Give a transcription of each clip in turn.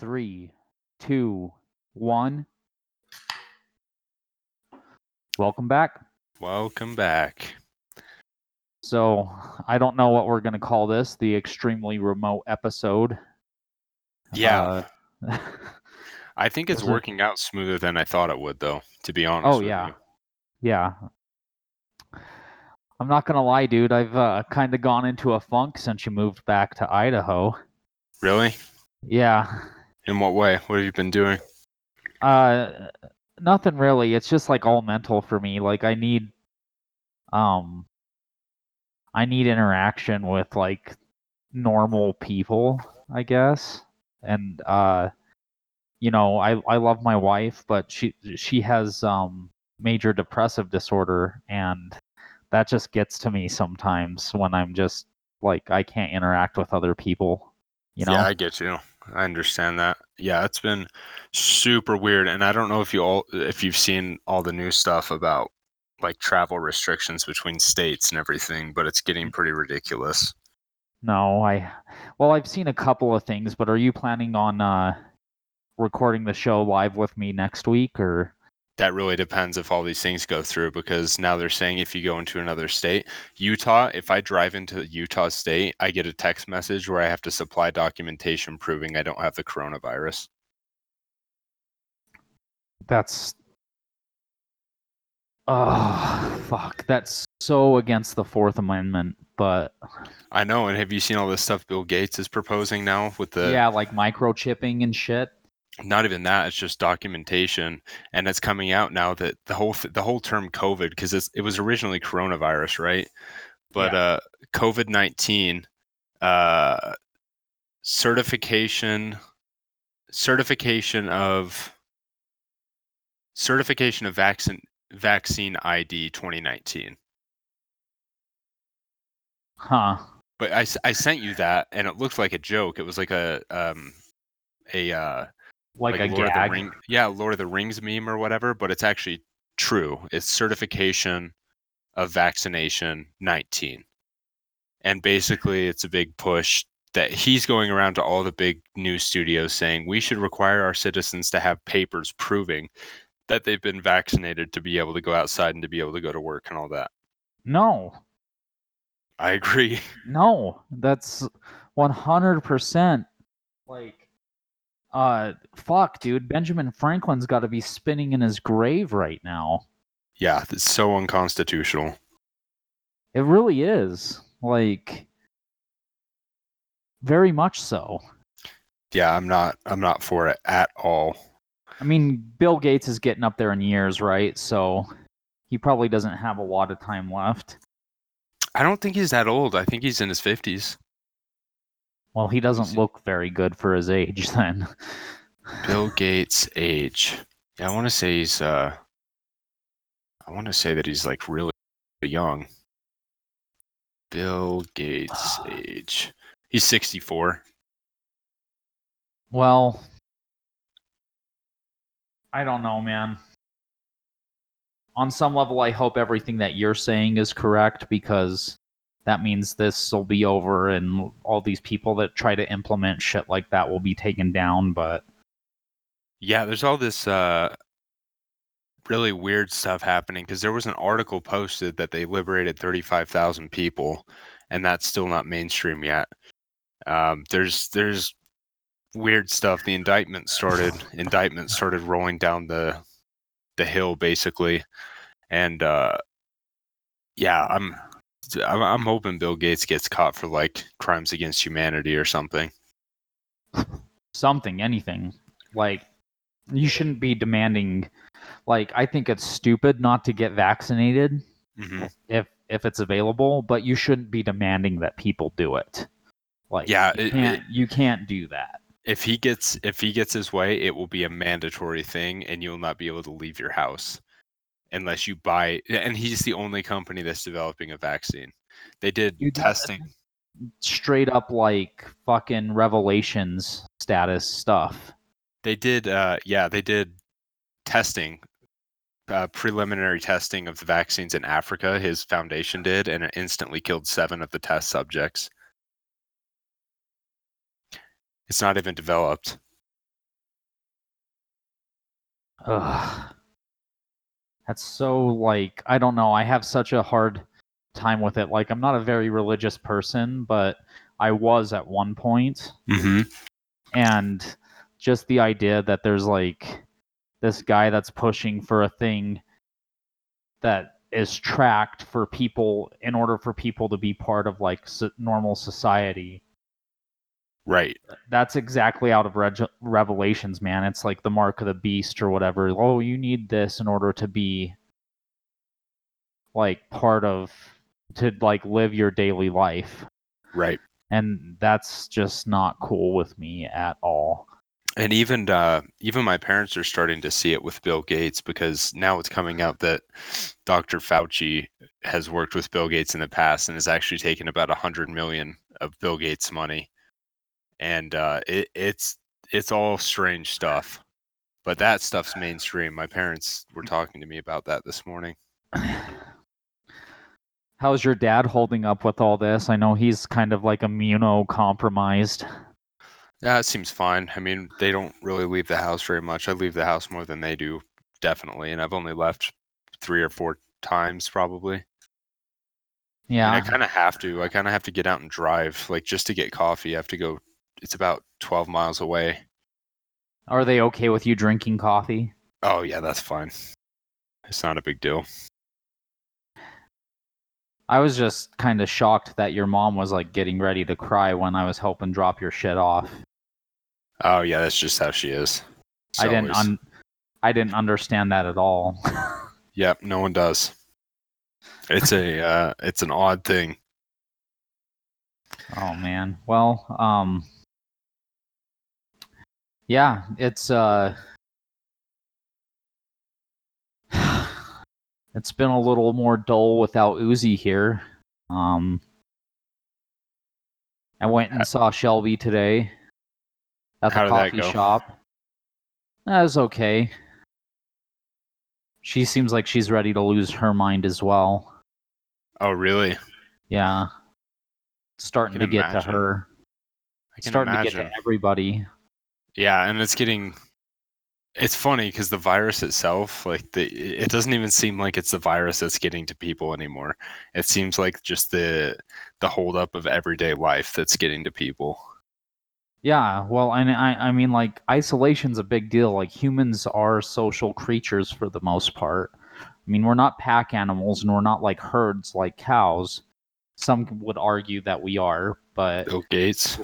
three, two, one. Welcome back. Welcome back. So, I don't know what we're going to call this the extremely remote episode. Yeah, Uh, I think it's working out smoother than I thought it would, though. To be honest. oh, with yeah. you. Yeah. I'm not going to lie, dude. I've uh, kind of gone into a funk since you moved back to Idaho. Really? Yeah. In what way? What have you been doing? Uh, nothing really. It's just like all mental for me. Like I need, um, I need interaction with like normal people, I guess. And uh, you know, I I love my wife, but she she has um major depressive disorder, and that just gets to me sometimes when I'm just like I can't interact with other people. You know. Yeah, I get you. I understand that. Yeah, it's been super weird, and I don't know if you all if you've seen all the new stuff about like travel restrictions between states and everything, but it's Mm. getting pretty ridiculous. No, I well, I've seen a couple of things, but are you planning on uh recording the show live with me next week or That really depends if all these things go through because now they're saying if you go into another state, Utah, if I drive into Utah state, I get a text message where I have to supply documentation proving I don't have the coronavirus. that's Oh, fuck. That's so against the 4th amendment, but I know, and have you seen all this stuff Bill Gates is proposing now with the yeah, like microchipping and shit. Not even that it's just documentation and it's coming out now that the whole th- the whole term covid because it was originally coronavirus right but Yeah. uh covid-19 uh certification certification of certification of vaccine vaccine id 2019 Huh. but I, I sent you that and it looked like a joke it was like a um a uh Like, a Lord of the. Ring, yeah, Lord of the Rings meme or whatever, but it's actually true. It's certification of vaccination 19. And basically it's a big push that he's going around to all the big news studios saying we should require our citizens to have papers proving that they've been vaccinated to be able to go outside and to be able to go to work and all that. No. I agree. No, that's 100% like uh fuck, dude. Benjamin Franklin's got to be spinning in his grave right now. Yeah, it's so unconstitutional. It really is. Like very much so. Yeah, I'm not I'm not for it at all. I mean, Bill Gates is getting up there in years, right? So he probably doesn't have a lot of time left. I don't think he's that old. I think he's in his 50s. Well, he doesn't look very good for his age then. Bill Gates age. Yeah, I want to say he's uh I want to say that he's like really young. Bill Gates age. He's 64. Well, I don't know, man. On some level, I hope everything that you're saying is correct because that means this will be over and all these people that try to implement shit like that will be taken down. But Yeah, there's all this uh really weird stuff happening because there was an article posted that they liberated 35,000 people and that's still not mainstream yet. Um there's there's weird stuff. The indictment started indictment started rolling down the the hill basically. And uh yeah, I'm I'm, I'm hoping Bill Gates gets caught for like crimes against humanity or something. something, anything. Like, you shouldn't be demanding. Like, I think it's stupid not to get vaccinated hmm if if it's available, but you shouldn't be demanding that people do it. Like, Yeah, you it- can't it- you can't do that. if he gets if he gets his way, it will be a mandatory thing, and you'll not be able to leave your house unless you buy. And he's the only company that's developing a vaccine. They did testing. Straight up like fucking revelations status stuff. They did, uh, yeah, they did testing, uh, preliminary testing of the vaccines in Africa. His foundation did, and it instantly killed seven of the test subjects. It's not even developed. Ugh. That's so like I don't know. I have such a hard time with it. Like I'm not a very religious person, but I was at one point, Mm-hmm. and just the idea that there's like this guy that's pushing for a thing that is tracked for people in order for people to be part of like so- normal society Right. that's exactly out of Reg- revelations man it's like the mark of the beast or whatever oh you need this in order to be like part of to like live your daily life Right. and that's just not cool with me at all And even uh, even my parents are starting to see it with Bill Gates because now it's coming out that Dr. Fauci has worked with Bill Gates in the past and has actually taken about a hundred million of Bill Gates' money, and uh, it, it's it's all strange stuff. But that stuff's mainstream. My parents were talking to me about that this morning. how's your dad holding up with all this i know he's kind of like immunocompromised Yeah, it seems fine. I mean, they don't really leave the house very much. I leave the house more than they do, definitely, and I've only left three or four times probably. And yeah I kind of have to. I kind of have to get out and drive, like just to get coffee. I have to go. It's about twelve miles away. are they okay with you drinking coffee Oh yeah, that's fine. It's not a big deal. I was just kind of shocked that your mom was like getting ready to cry when I was helping drop your shit off. Oh yeah, that's just how she is. I didn't always- un- I didn't understand that at all. Yep, no one does. It's a. Uh, it's an odd thing. oh man. Well, um Yeah, it's uh it's been a little more dull without Uzi here. Um I went and saw Shelby today at the did that coffee shop. That was okay. She seems like she's ready to lose her mind as well. Oh really? Yeah. Starting to get imagine. to her. I can starting to get to everybody. Yeah, and it's getting. It's funny because the virus itself, like the, it doesn't even seem like it's the virus that's getting to people anymore. It seems like just the the holdup of everyday life that's getting to people. Yeah, well, and I, I mean, like, isolation's a big deal. Like, humans are social creatures for the most part. I mean, we're not pack animals and we're not like herds like cows. Some would argue that we are, but Bill Gates.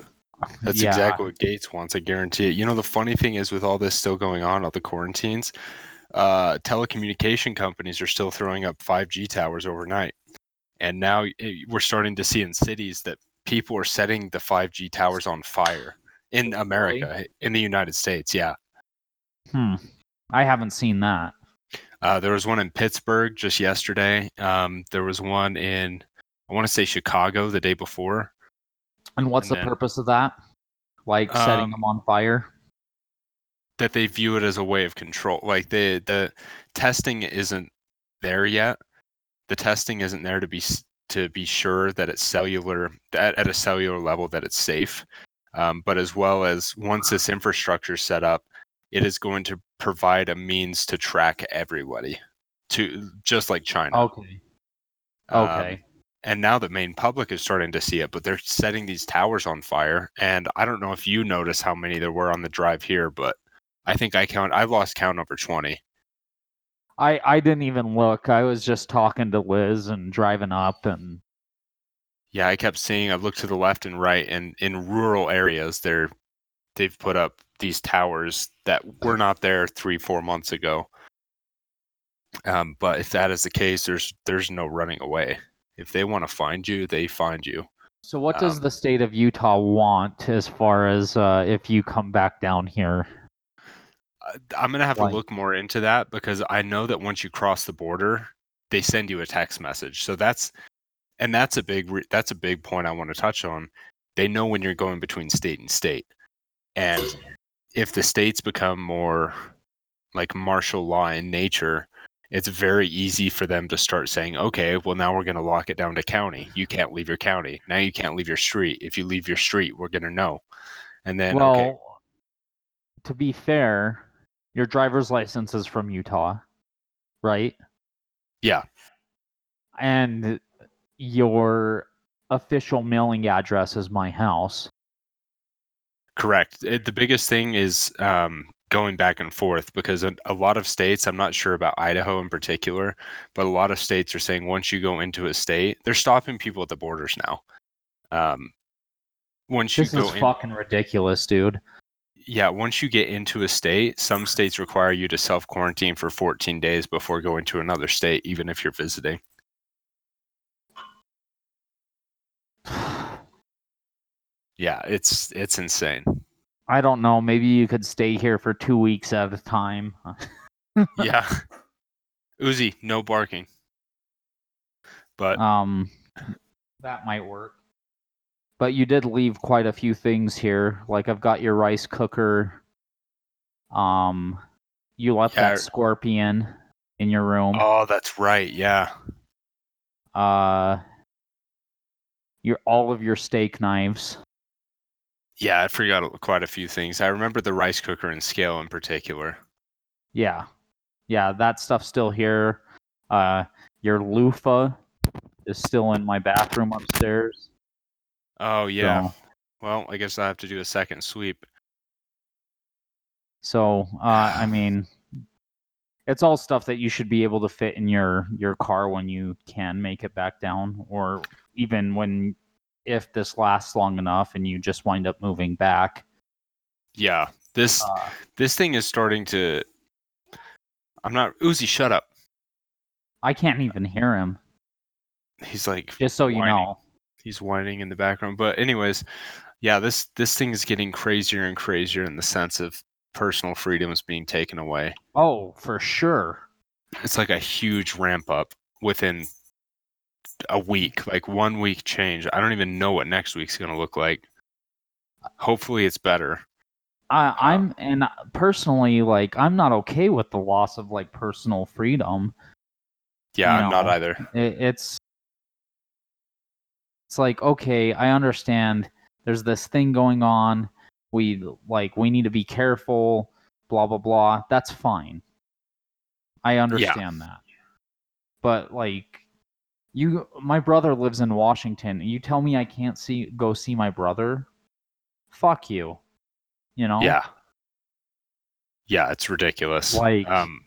That's yeah, exactly what Gates wants. I guarantee it. You know, the funny thing is, with all this still going on, all the quarantines, uh, telecommunication companies are still throwing up 5G towers overnight. And now eh, we're starting to see in cities that people are setting the 5G towers on fire in America, in the United States. Yeah. Hmm. I haven't seen that. Uh, there was one in Pittsburgh just yesterday. Um, there was one in, I want to say Chicago the day before. And what's And the purpose of that? Like setting Um, them on fire? that they view it as a way of control. Like the the testing isn't there yet. The testing isn't there to be to be sure that it's cellular at, at a cellular level that it's safe. Um, but as well as once this infrastructure is set up, it is going to provide a means to track everybody, to just like China. Okay. Um, Okay. And now the main public is starting to see it, but they're setting these towers on fire. And I don't know if you notice how many there were on the drive here, but I think I count. I've lost count over twenty. I I didn't even look. I was just talking to Liz and driving up and Yeah, I kept seeing. I've looked to the left and right, and in rural areas, they're they've put up these towers that were not there three, four months ago. Um, but if that is the case, there's there's no running away. If they want to find you, they find you. So what does Um, the state of Utah want as far as uh, if you come back down here? Uh, I'm gonna have Like- to look more into that because I know that once you cross the border, they send you a text message. So that's and that's a big re- that's a big point I want to touch on. They know when you're going between state and state, and if the states become more like martial law in nature, it's very easy for them to start saying, "Okay, well now we're going to lock it down to county. You can't leave your county. Now you can't leave your street. If you leave your street, we're going to know." And then well, okay, to be fair, your driver's license is from Utah, right? Yeah. And your official mailing address is my house. Correct. It, the biggest thing is um, going back and forth because a, a lot of states, I'm not sure about Idaho in particular, but a lot of states are saying once you go into a state, they're stopping people at the borders now. Um, once you This go is in, fucking ridiculous, dude. yeah, once you get into a state, some states require you to self quarantine for 14 days before going to another state, even if you're visiting. Yeah, it's it's insane. I don't know. Maybe you could stay here for two weeks at a time. yeah. Uzi, no barking. But Um, that might work. But you did leave quite a few things here. Like I've got your rice cooker. Um, you left Yeah. that scorpion in your room. oh, that's right. Yeah. Uh, your all of your steak knives. Yeah, I forgot quite a few things. I remember the rice cooker and scale in particular. Yeah, yeah, that stuff's still here. Uh, your loofah is still in my bathroom upstairs. Oh, yeah. So, Well, I guess I have to do a second sweep. so uh, I mean, it's all stuff that you should be able to fit in your your car when you can make it back down, or even when if this lasts long enough and you just wind up moving back. Yeah. This Uh, this thing is starting to I'm not Uzi, shut up. I can't even hear him. He's like Just so you know. he's whining in the background. But anyways, yeah, this this thing is getting crazier and crazier in the sense of personal freedoms being taken away. Oh, for sure. It's like a huge ramp up within a week, like one week change. I don't even know what next week's going to look like. Hopefully it's better. I, um, I'm and personally like I'm not okay with the loss of like personal freedom. Yeah, I'm not either. It, it's it's like okay, I understand. There's this thing going on. We like we need to be careful. Blah blah blah. That's fine. I understand that. But like you, my brother lives in Washington. You tell me I can't see go see my brother? Fuck you. You know. Yeah. Yeah, it's ridiculous. Like- um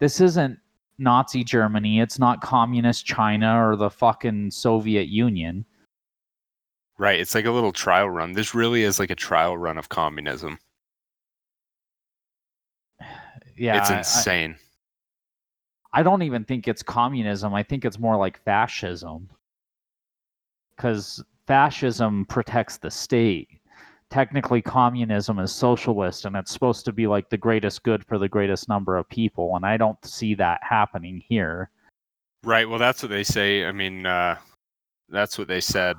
this isn't Nazi Germany. It's not communist China or the fucking Soviet Union. right, it's like a little trial run. This really is like a trial run of communism. Yeah, it's insane. I, don't even think it's communism. I think it's more like fascism. Because fascism protects the state. Technically, communism is socialist, and it's supposed to be like the greatest good for the greatest number of people. And I don't see that happening here. Right. Well, that's what they say. I mean, uh, that's what they said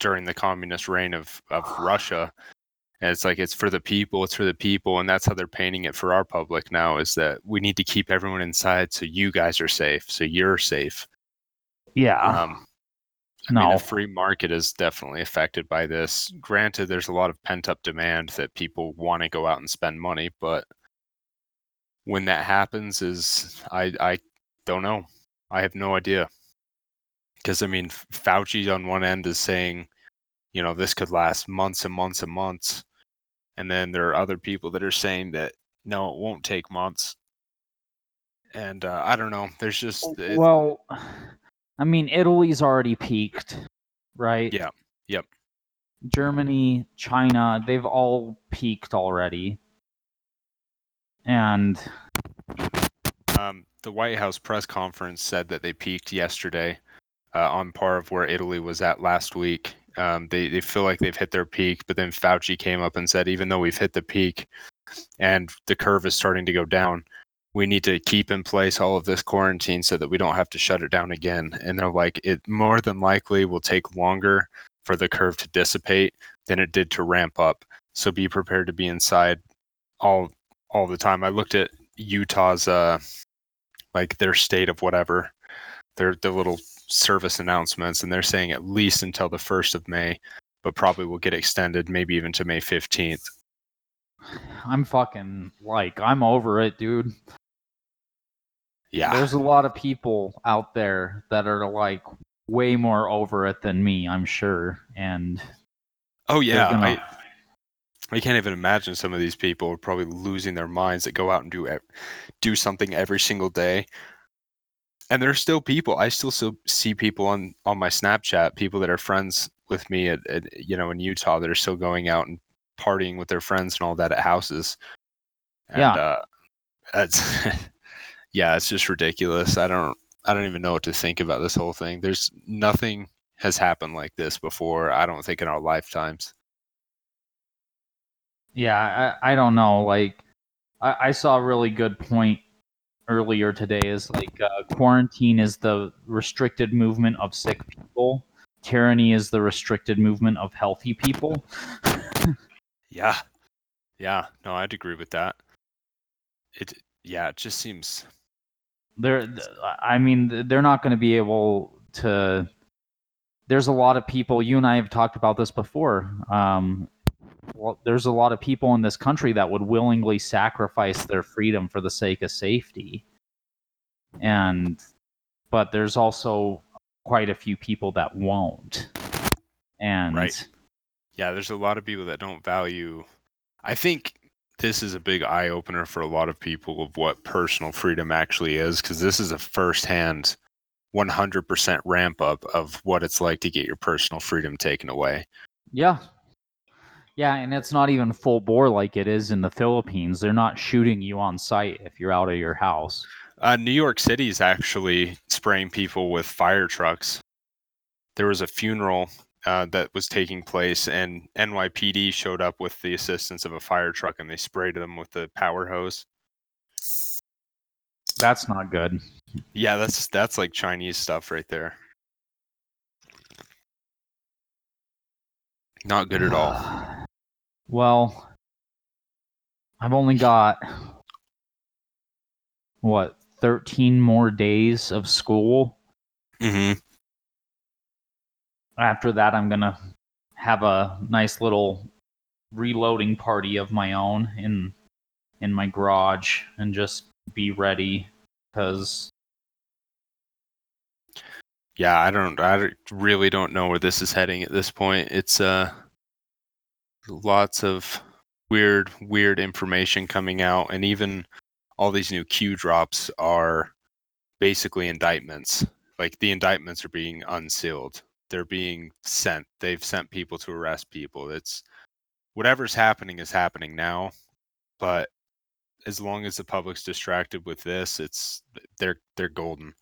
during the communist reign of, of Russia. And it's like it's for the people, it's for the people, and that's how they're painting it for our public now. Is that we need to keep everyone inside so you guys are safe, so you're safe. Yeah. Um, I mean, no. the free market is definitely affected by this. Granted, there's a lot of pent up demand that people want to go out and spend money, but when that happens, is I I don't know. I have no idea. Because I mean, Fauci on one end is saying, you know, this could last months and months and months, and then there are other people that are saying that no, it won't take months. And uh, I don't know. There's just it- Well, I mean, Italy's already peaked, right? Yeah. Yep. Germany, China, they've all peaked already. And Um, the White House press conference said that they peaked yesterday uh, on par of where Italy was at last week. Um, they, they feel like they've hit their peak, but then Fauci came up and said, even though we've hit the peak and the curve is starting to go down, we need to keep in place all of this quarantine so that we don't have to shut it down again. And they're like, it more than likely will take longer for the curve to dissipate than it did to ramp up. So be prepared to be inside all all the time. I looked at Utah's uh like their state of whatever their the little service announcements and they're saying at least until the 1st of May but probably will get extended maybe even to May 15th I'm fucking like I'm over it, dude. Yeah. There's a lot of people out there that are like way more over it than me, I'm sure. And oh yeah. gonna- I, I can't even imagine some of these people are probably losing their minds that go out and do do something every single day. And there's still people. I still still see people on on my Snapchat, people that are friends with me at, at you know in Utah that are still going out and partying with their friends and all that at houses. And, Yeah. Uh, that's yeah, it's just ridiculous. I don't I don't even know what to think about this whole thing. There's nothing has happened like this before. I don't think in our lifetimes. yeah, I, I don't know. Like I, I saw a really good point earlier today is like uh, quarantine is the restricted movement of sick people. Tyranny is the restricted movement of healthy people. Yeah. Yeah. No, I'd agree with that. It yeah, it just seems they're i mean they're not going to be able to there's a lot of people you and i have talked about this before um, well, there's a lot of people in this country that would willingly sacrifice their freedom for the sake of safety and but there's also quite a few people that won't and Right. yeah, there's a lot of people that don't value I think this is a big eye opener for a lot of people of what personal freedom actually is because this is a firsthand 100% ramp up of what it's like to get your personal freedom taken away. yeah yeah and it's not even full bore like it is in the philippines they're not shooting you on sight if you're out of your house Uh, New York City is actually spraying people with fire trucks. There was a funeral uh, that was taking place, and NYPD showed up with the assistance of a fire truck, and they sprayed them with the power hose. that's not good Yeah, that's that's like Chinese stuff right there. Not good at all. Well, I've only got what 13 more days of school. Mm-hmm. After that, I'm gonna have a nice little reloading party of my own in in my garage and just be ready because Yeah, I don't. I really don't know where this is heading at this point. It's uh, lots of weird, weird information coming out, and even all these new Q drops are basically indictments. Like the indictments are being unsealed. They're being sent. They've sent people to arrest people. It's whatever's happening is happening now, but as long as the public's distracted with this, it's they're they're golden.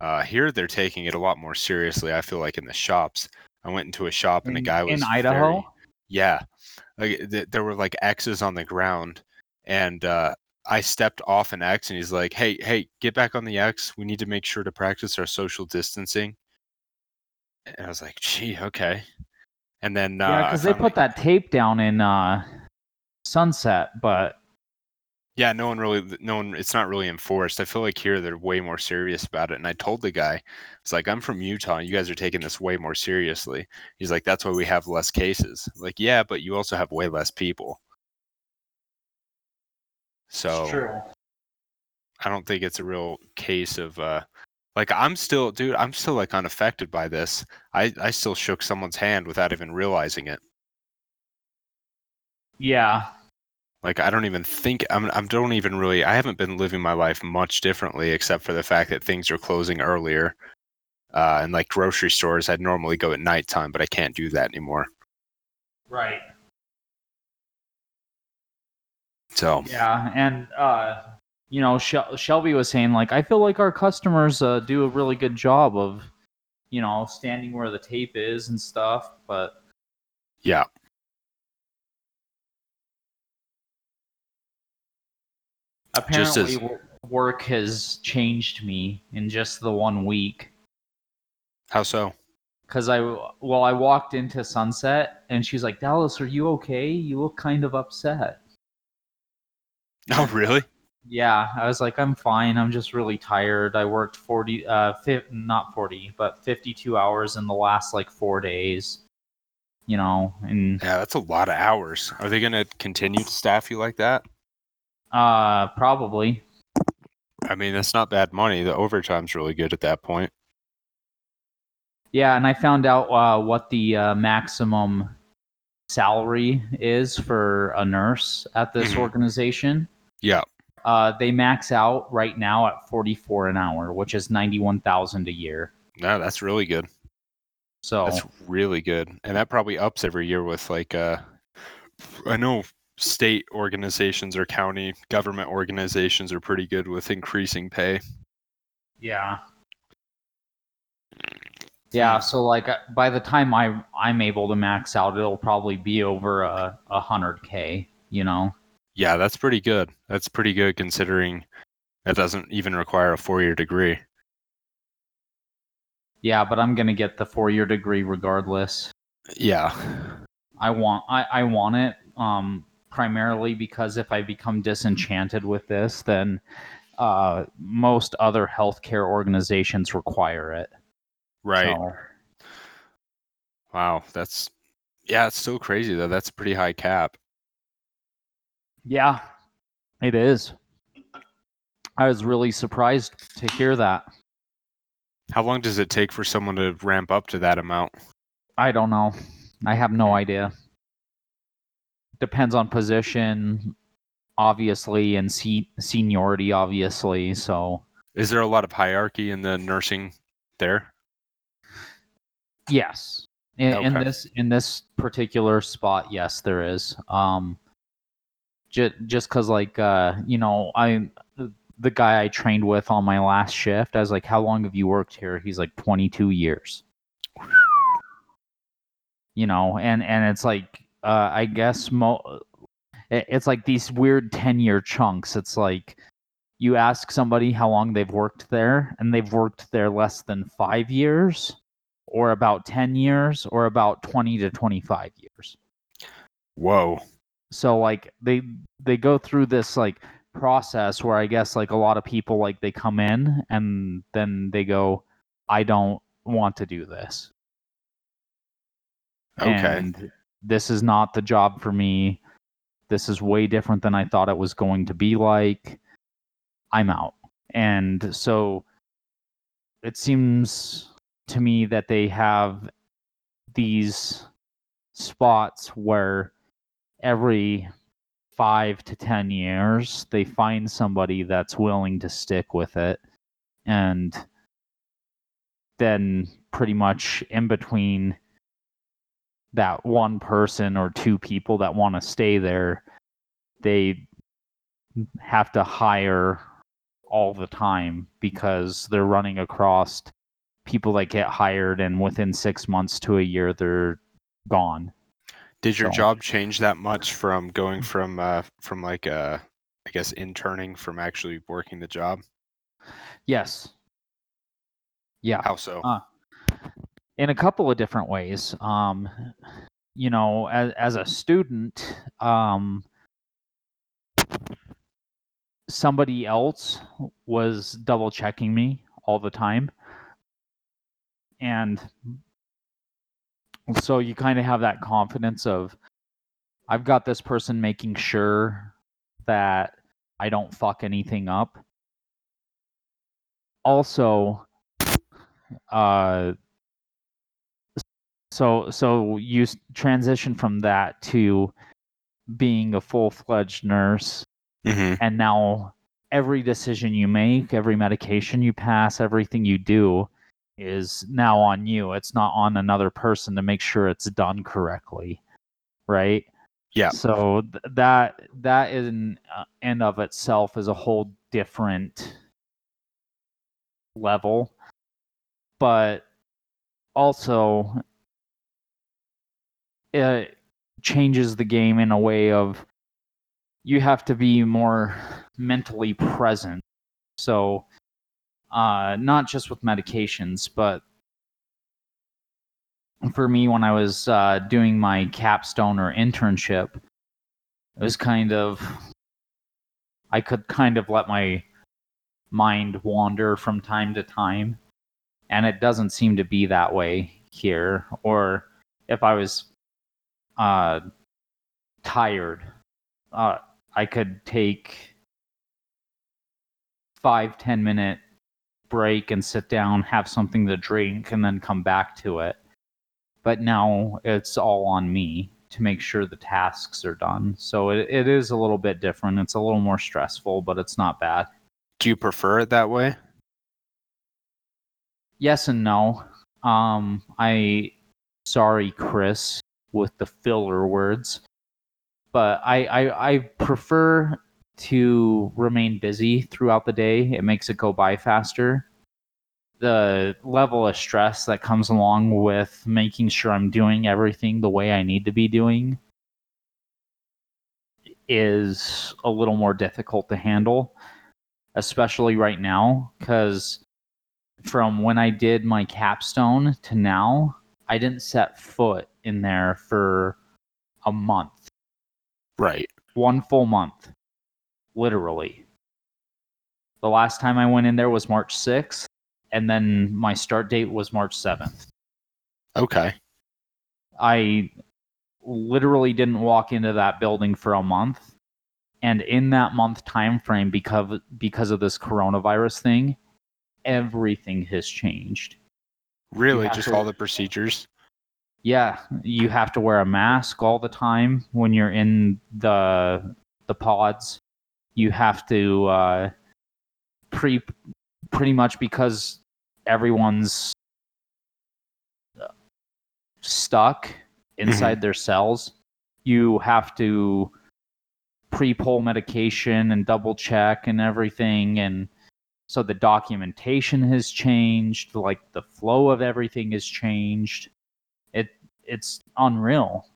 Uh, here they're taking it a lot more seriously. I feel like in the shops. I went into a shop and a guy was in Idaho. very- yeah, like th- there were like X's on the ground, and uh, I stepped off an X, and he's like, "Hey, hey, get back on the X. We need to make sure to practice our social distancing." And I was like, "Gee, okay." And then uh, yeah, because they finally- put that tape down in uh, Sunset, but yeah, no one really, no one. It's not really enforced. I feel like here they're way more serious about it. And I told the guy, it's like I'm from Utah. and You guys are taking this way more seriously. He's like, that's why we have less cases. Like, yeah, but you also have way less people. So I don't think it's a real case of uh like I'm still dude, I'm still like unaffected by this. I I still shook someone's hand without even realizing it. Yeah, Like I don't even think I'm I don't even really I haven't been living my life much differently except for the fact that things are closing earlier. Uh and like grocery stores I'd normally go at nighttime, but I can't do that anymore. right. So Yeah, and uh, you know, Shel- Shelby was saying like I feel like our customers uh, do a really good job of, you know, standing where the tape is and stuff. But yeah. Apparently, as- work has changed me in just the one week. How so? Cause I well, I walked into Sunset and she's like, Dallas, are you okay? You look kind of upset. Oh really? Yeah, I was like, I'm fine. I'm just really tired. I worked 40, uh, fi- not 40, but 52 hours in the last like four days. You know, and Yeah, that's a lot of hours. Are they going to continue to staff you like that? Uh, probably. I mean, that's not bad money. The overtime's really good at that point. Yeah, and I found out uh, what the uh, maximum salary is for a nurse at this Mhm. organization. Yeah. Uh, they max out right now at 44 an hour, which is 91,000 a year. No, that's really good. So That's really good. And that probably ups every year with like uh I know state organizations or county government organizations are pretty good with increasing pay. yeah. Yeah, so like uh, by the time I I'm able to max out, it'll probably be over a a hundred k. You know. Yeah, that's pretty good. That's pretty good considering that doesn't even require a four-year degree. Yeah, but I'm gonna get the four year degree regardless. Yeah. I want I, I want it um primarily because if I become disenchanted with this, then uh most other healthcare organizations require it. Right. So, Wow, that's yeah, it's still crazy though. That's a pretty high cap. yeah, it is. I was really surprised to hear that. How long does it take for someone to ramp up to that amount? I don't know. I have no idea. Depends on position, obviously, and se- seniority, obviously. So, Is there a lot of hierarchy in the nursing there? yes, in, in this in this particular spot, yes, there is. Um, just just because, like, uh, you know, I the guy I trained with on my last shift, I was like, "How long have you worked here?" He's like, "22 years." You know, and and it's like, uh, I guess mo- it's like these weird 10 year chunks. It's like you ask somebody how long they've worked there, and they've worked there less than five years, or about 10 years, or about 20 to 25 years. Whoa. So like they they go through this like process where I guess like a lot of people like they come in and then they go, I don't want to do this. Okay. And this is not the job for me. This is way different than I thought it was going to be like. I'm out. And so it seems to me that they have these spots where every five to 10 years they find somebody that's willing to stick with it. And then pretty much in between that one person or two people that want to stay there, they have to hire all the time because they're running across people that get hired and within six months to a year they're gone. Did your So- job change that much from going from uh from like uh I guess interning from actually working the job? Yes. Yeah. How so? Uh, in a couple of different ways. Um, you know, as as a student, um, somebody else was double checking me all the time, and so you kind of have that confidence of, I've got this person making sure that I don't fuck anything up. Also, uh so so you transition from that to being a full-fledged nurse hmm and now every decision you make every medication you pass everything you do is now on you. It's not on another person to make sure it's done correctly right? Yeah. so th- that that in uh, and of itself is a whole different level. But also it changes the game in a way of you have to be more mentally present. So uh not just with medications but for me when i was uh doing my capstone or internship it was kind of i could kind of let my mind wander from time to time and it doesn't seem to be that way here. Or if i was uh, tired, uh, I could take five ten minute break and sit down, have something to drink, and then come back to it. But now it's all on me to make sure the tasks are done. So it, it is a little bit different. It's a little more stressful, but it's not bad. Do you prefer it that way? Yes and no. Um, I sorry, Chris, with the filler words, but I, I I prefer to remain busy throughout the day. It makes it go by faster. The level of stress that comes along with making sure I'm doing everything the way I need to be doing is a little more difficult to handle, especially right now, because from when I did my capstone to now, I didn't set foot in there for a month, Right. one full month, literally. The last time I went in there was March 6th, and then my start date was March 7th. Okay. I literally didn't walk into that building for a month. And in that month time frame, because because of this coronavirus thing, everything has changed. Really, just all the procedures. Yeah, you have to wear a mask all the time when you're in the the pods. You have to uh, pre pretty much because everyone's uh, stuck inside their cells. You have to pre-pull medication and double check and everything and so the documentation has changed like the flow of everything has changed it's unreal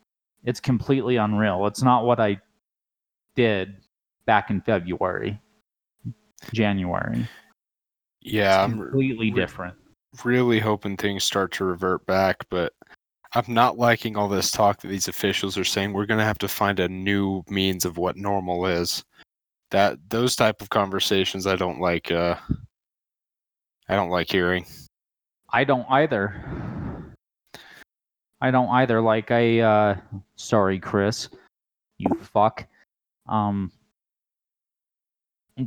it's completely unreal it's not what i did back in february january Yeah, it's completely re- different really hoping things start to revert back, but I'm not liking all this talk that these officials are saying we're going to have to find a new means of what normal is. That those type of conversations I don't like uh I don't like hearing. I don't either. I don't either. Like I uh sorry, Chris. You fuck. Um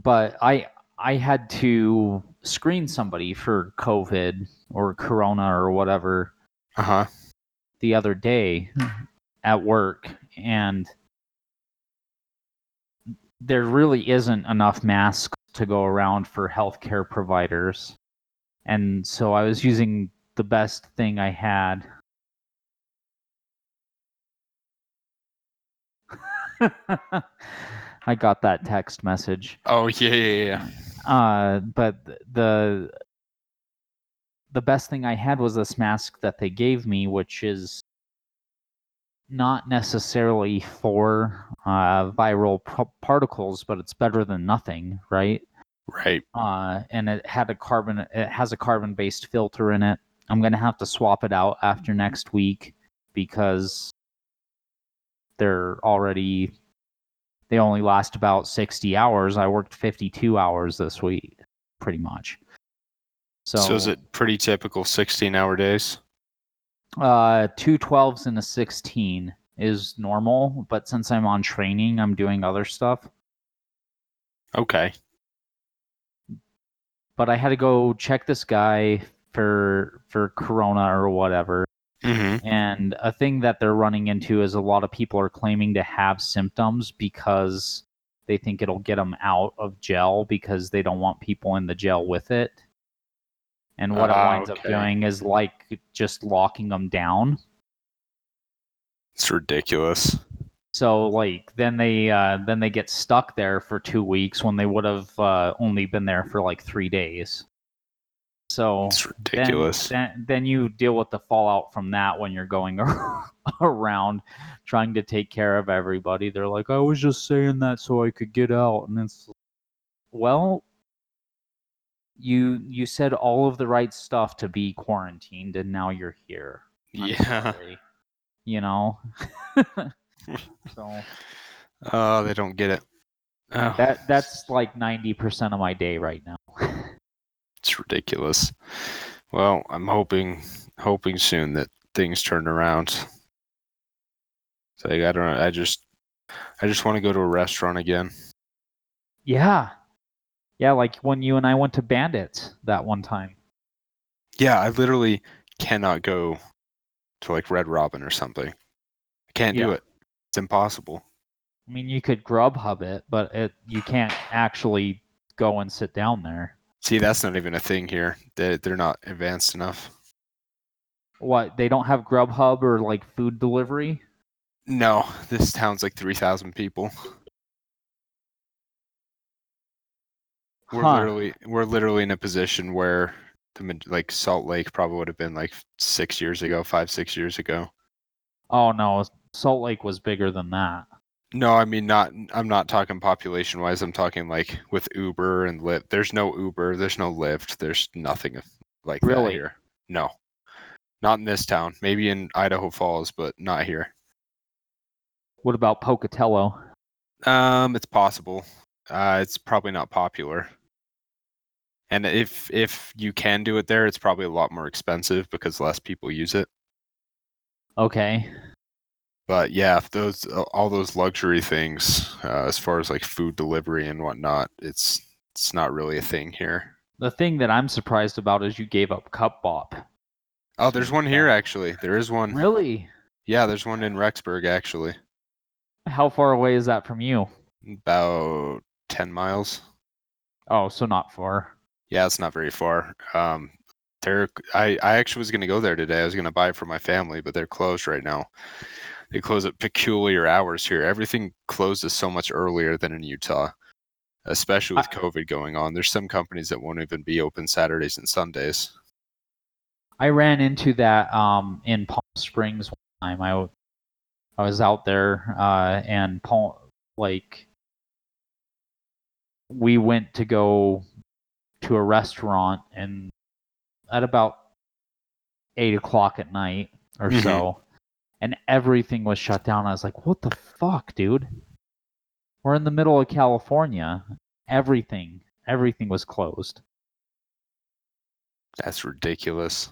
but I I had to screen somebody for COVID or corona or whatever Uh-huh. the other day at work and there really isn't enough masks to go around for healthcare providers. And so I was using the best thing I had. I got that text message. Oh yeah, yeah, yeah. Uh, but the the best thing I had was this mask that they gave me, which is not necessarily for uh, viral p- particles, but it's better than nothing, right? Right. Uh, and it had a carbon. It has a carbon-based filter in it. I'm gonna have to swap it out after next week because they're already they only last about 60 hours. I worked 52 hours this week, pretty much. So, So, is it pretty typical 16 hour days? uh, two 12s and a 16 is normal, but since I'm on training, I'm doing other stuff. Okay. But I had to go check this guy for for corona or whatever. Mm-hmm. And a thing that they're running into is a lot of people are claiming to have symptoms because they think it'll get them out of jail because they don't want people in the jail with it. And what it Ah, winds up doing is like just locking them down. It's ridiculous. So like then they uh, then they get stuck there for two weeks when they would have uh, only been there for like three days. So It's then, ridiculous. then, then you deal with the fallout from that when you're going around trying to take care of everybody. They're like, I was just saying that so I could get out, and it's well, you you said all of the right stuff to be quarantined, and now you're here. Yeah. you know. so Oh, they don't get it. Oh, that that's like ninety percent of my day right now. it's ridiculous. Well, I'm hoping hoping soon that things turn around. So like, I don't know. I just I just want to go to a restaurant again. Yeah. Yeah, like when you and I went to Bandits that one time. Yeah, I literally cannot go to like Red Robin or something. I can't do it. It's impossible. I mean, you could Grubhub it, but it you can't actually go and sit down there. See, that's not even a thing here. They they're not advanced enough. What? They don't have Grubhub or like food delivery? No, this town's like three thousand people. We're Huh. literally we're literally in a position where the like Salt Lake probably would have been like six years ago, five six years ago. Oh no, Salt Lake was bigger than that. No, I mean not. I'm not talking population wise. I'm talking like with Uber and Lyft. There's no Uber. There's no Lyft. There's nothing like that here. No, not in this town. Maybe in Idaho Falls, but not here. What about Pocatello? Um, it's possible. Uh, it's probably not popular. And if if you can do it there, it's probably a lot more expensive because less people use it. Okay. But yeah, those all those luxury things, uh, as far as like food delivery and whatnot, it's it's not really a thing here. The thing that I'm surprised about is you gave up Cupbop. Oh, there's one here actually. There is one. Really? Yeah, there's one in Rexburg actually. How far away is that from you? About ten miles. Oh, so not far. Yeah, it's not very far. Um, they're I I actually was gonna go there today. I was gonna buy it for my family, but they're closed right now. They close at peculiar hours here. Everything closes so much earlier than in Utah, especially with I- COVID going on. There's some companies that won't even be open Saturdays and Sundays. I ran into that um, in Palm Springs one time. I was out there uh, and Palm, like we went to go to a restaurant and at about eight o'clock at night or Mhm. so, and everything was shut down. I was like, "What the fuck, dude? We're in the middle of California. Everything, everything was closed." That's ridiculous.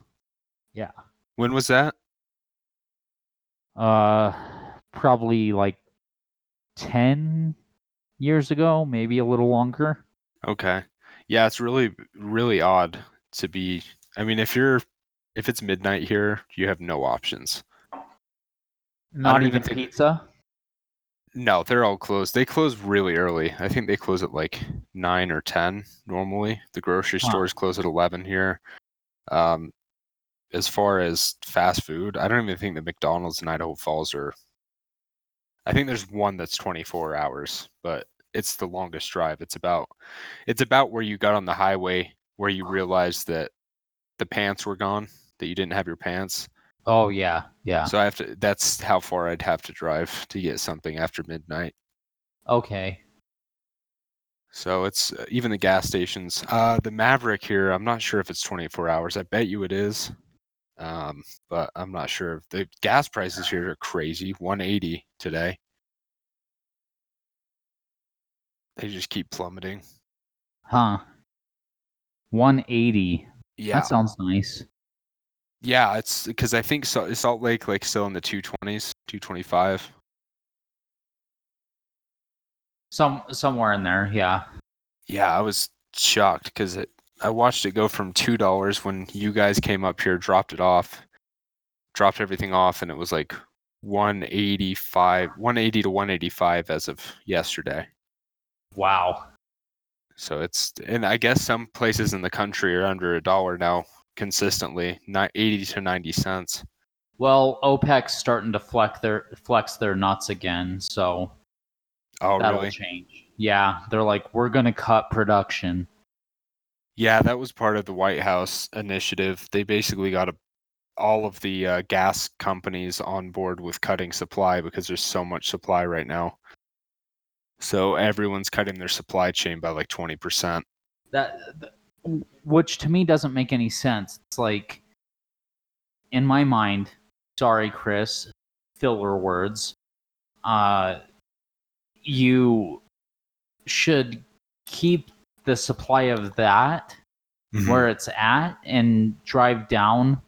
Yeah. When was that? Uh, probably like 10 years ago, maybe a little longer. Okay. Yeah, it's really really odd to be I mean, if you're if it's midnight here, you have no options. Not even think- pizza. No, they're all closed. They close really early. I think they close at like nine or ten normally. The grocery Huh. stores close at eleven here. Um, as far as fast food, I don't even think the McDonald's in Idaho Falls are. I think there's one that's 24 hours, but it's the longest drive. It's about, it's about where you got on the highway where you realized that the pants were gone, that you didn't have your pants. Oh yeah, yeah. So I have to. That's how far I'd have to drive to get something after midnight. Okay. So it's uh, even the gas stations. Uh, the Maverik here, I'm not sure if it's 24 hours. I bet you it is, um, but I'm not sure. The gas prices here are crazy. 180 today. They just keep plummeting. Huh. 180. Yeah, That sounds nice. Yeah. It's because I think Salt, Salt Lake like still in the 220s, 225. Some somewhere in there, yeah. Yeah, I was shocked because it. I watched it go from two dollars when you guys came up here, dropped it off, dropped everything off, and it was like one eighty five, one eighty to one eighty five as of yesterday. Wow. So it's and I guess some places in the country are under a dollar now consistently, not eighty to ninety cents. Well, OPEC's starting to flex their flex their nuts again, so Oh, that'll really? change. Yeah, they're like, we're gonna cut production. Yeah, that was part of the White House initiative. They basically got a, all of the uh, gas companies on board with cutting supply because there's so much supply right now. So everyone's cutting their supply chain by like 20%. That, th- which to me doesn't make any sense. It's like, in my mind, sorry, Chris, filler words. Uh, you should keep the supply of that Mm-hmm. where it's at and drive down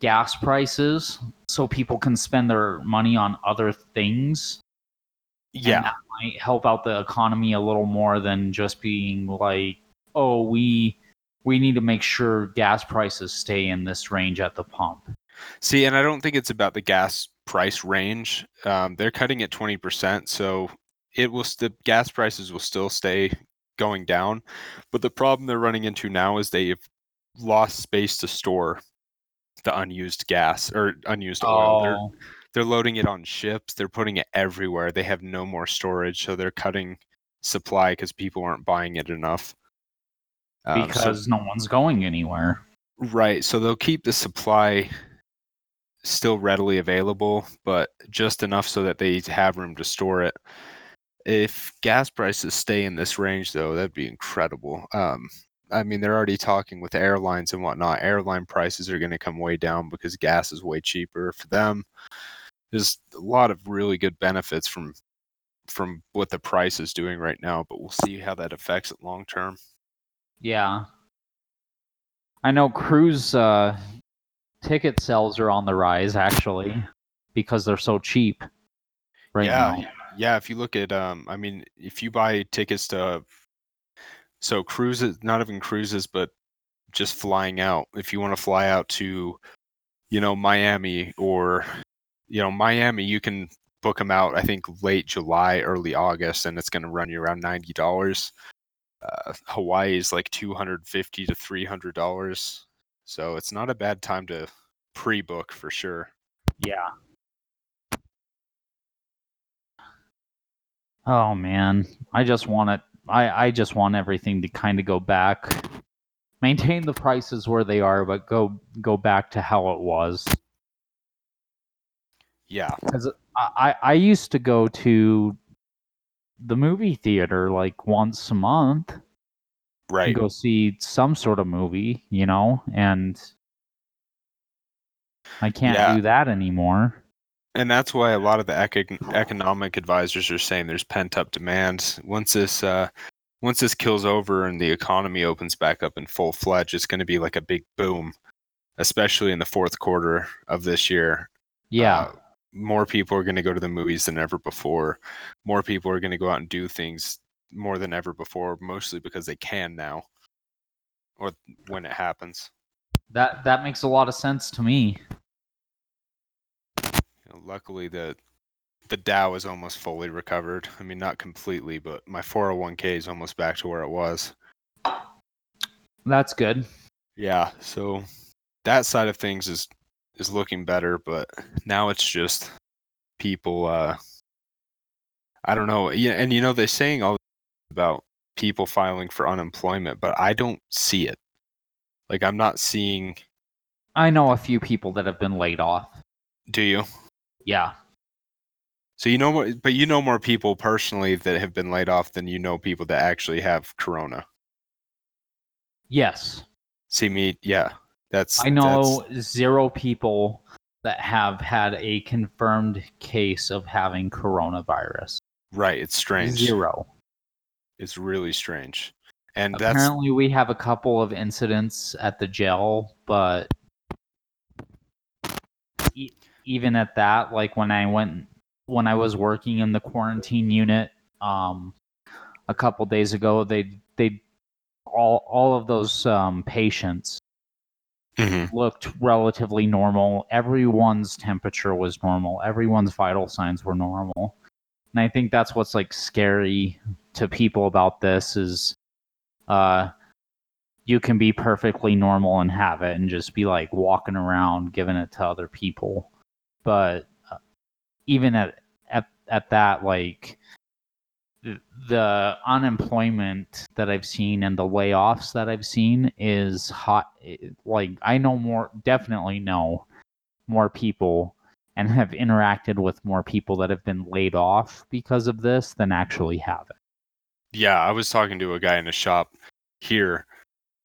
gas prices so people can spend their money on other things. and Yeah. that might help out the economy a little more than just being like, oh, we we need to make sure gas prices stay in this range at the pump. See, and I don't think it's about the gas price range. Um, they're cutting it 20%, so it will the gas prices will still stay going down. But the problem they're running into now is they've lost space to store the unused gas or unused oil. They're Oh, they're loading it on ships. They're putting it everywhere. They have no more storage, so they're cutting supply because people aren't buying it enough. Um, so- because no one's going anywhere. Right. So they'll keep the supply still readily available, but just enough so that they have room to store it. If gas prices stay in this range, though, that'd be incredible. Um, I mean, they're already talking with airlines and whatnot. Airline prices are going to come way down because gas is way cheaper for them. There's a lot of really good benefits from from what the price is doing right now, but we'll see how that affects it long term. Yeah. I know cruise uh, ticket sales are on the rise actually because they're so cheap right yeah, now. yeah. If you look at, um, I mean, if you buy tickets to, so cruises, not even cruises, but just flying out. If you want to fly out to, you know, Miami or, you know, Miami, you can book them out. I think late July, early August, and it's going to run you around ninety dollars. Uh, Hawaii is like two hundred fifty to three hundred dollars. So it's not a bad time to pre-book for sure. Yeah. Oh man, I just want it. I I just want everything to kind of go back, maintain the prices where they are, but go go back to how it was. Yeah, Because I, I I used to go to the movie theater like once a month right. go see some sort of movie, you know, and I can't Yeah. do that anymore. And that's why a lot of the econ- economic advisors are saying there's pent up demand. Once this uh, once this kills over and the economy opens back up in full fledged, it's going to be like a big boom, especially in the fourth quarter of this year. Yeah. Uh, more people are going to go to the movies than ever before. More people are going to go out and do things more than ever before, mostly because they can now, or when it happens. That that makes a lot of sense to me. You know, luckily, the the Dow is almost fully recovered. I mean, not completely, but my 401k is almost back to where it was. That's good. Yeah, so that side of things is is looking better, but now it's just people. uh I don't know. Yeah, and you know they're saying all about people filing for unemployment, but I don't see it. Like I'm not seeing. I know a few people that have been laid off. Do you? Yeah. So you know more, but you know more people personally that have been laid off than you know people that actually have corona. Yes. See me, yeah. That's I know zero people that have had a confirmed case of having coronavirus. right. It's strange. Zero. It's really strange, and that's Apparently, we have a couple of incidents at the jail, but e- even at that, like when I went, when I was working in the quarantine unit, um, a couple days ago, they they all all of those um, patients Mhm. looked relatively normal. Everyone's temperature was normal. Everyone's vital signs were normal. And I think that's what's like scary to people about this is uh you can be perfectly normal and have it and just be like walking around giving it to other people. But uh, even at at at that like the unemployment that I've seen and the layoffs that I've seen is hot. Like I know more, definitely know more people and have interacted with more people that have been laid off because of this than actually have it. yeah. I was talking to a guy in a shop here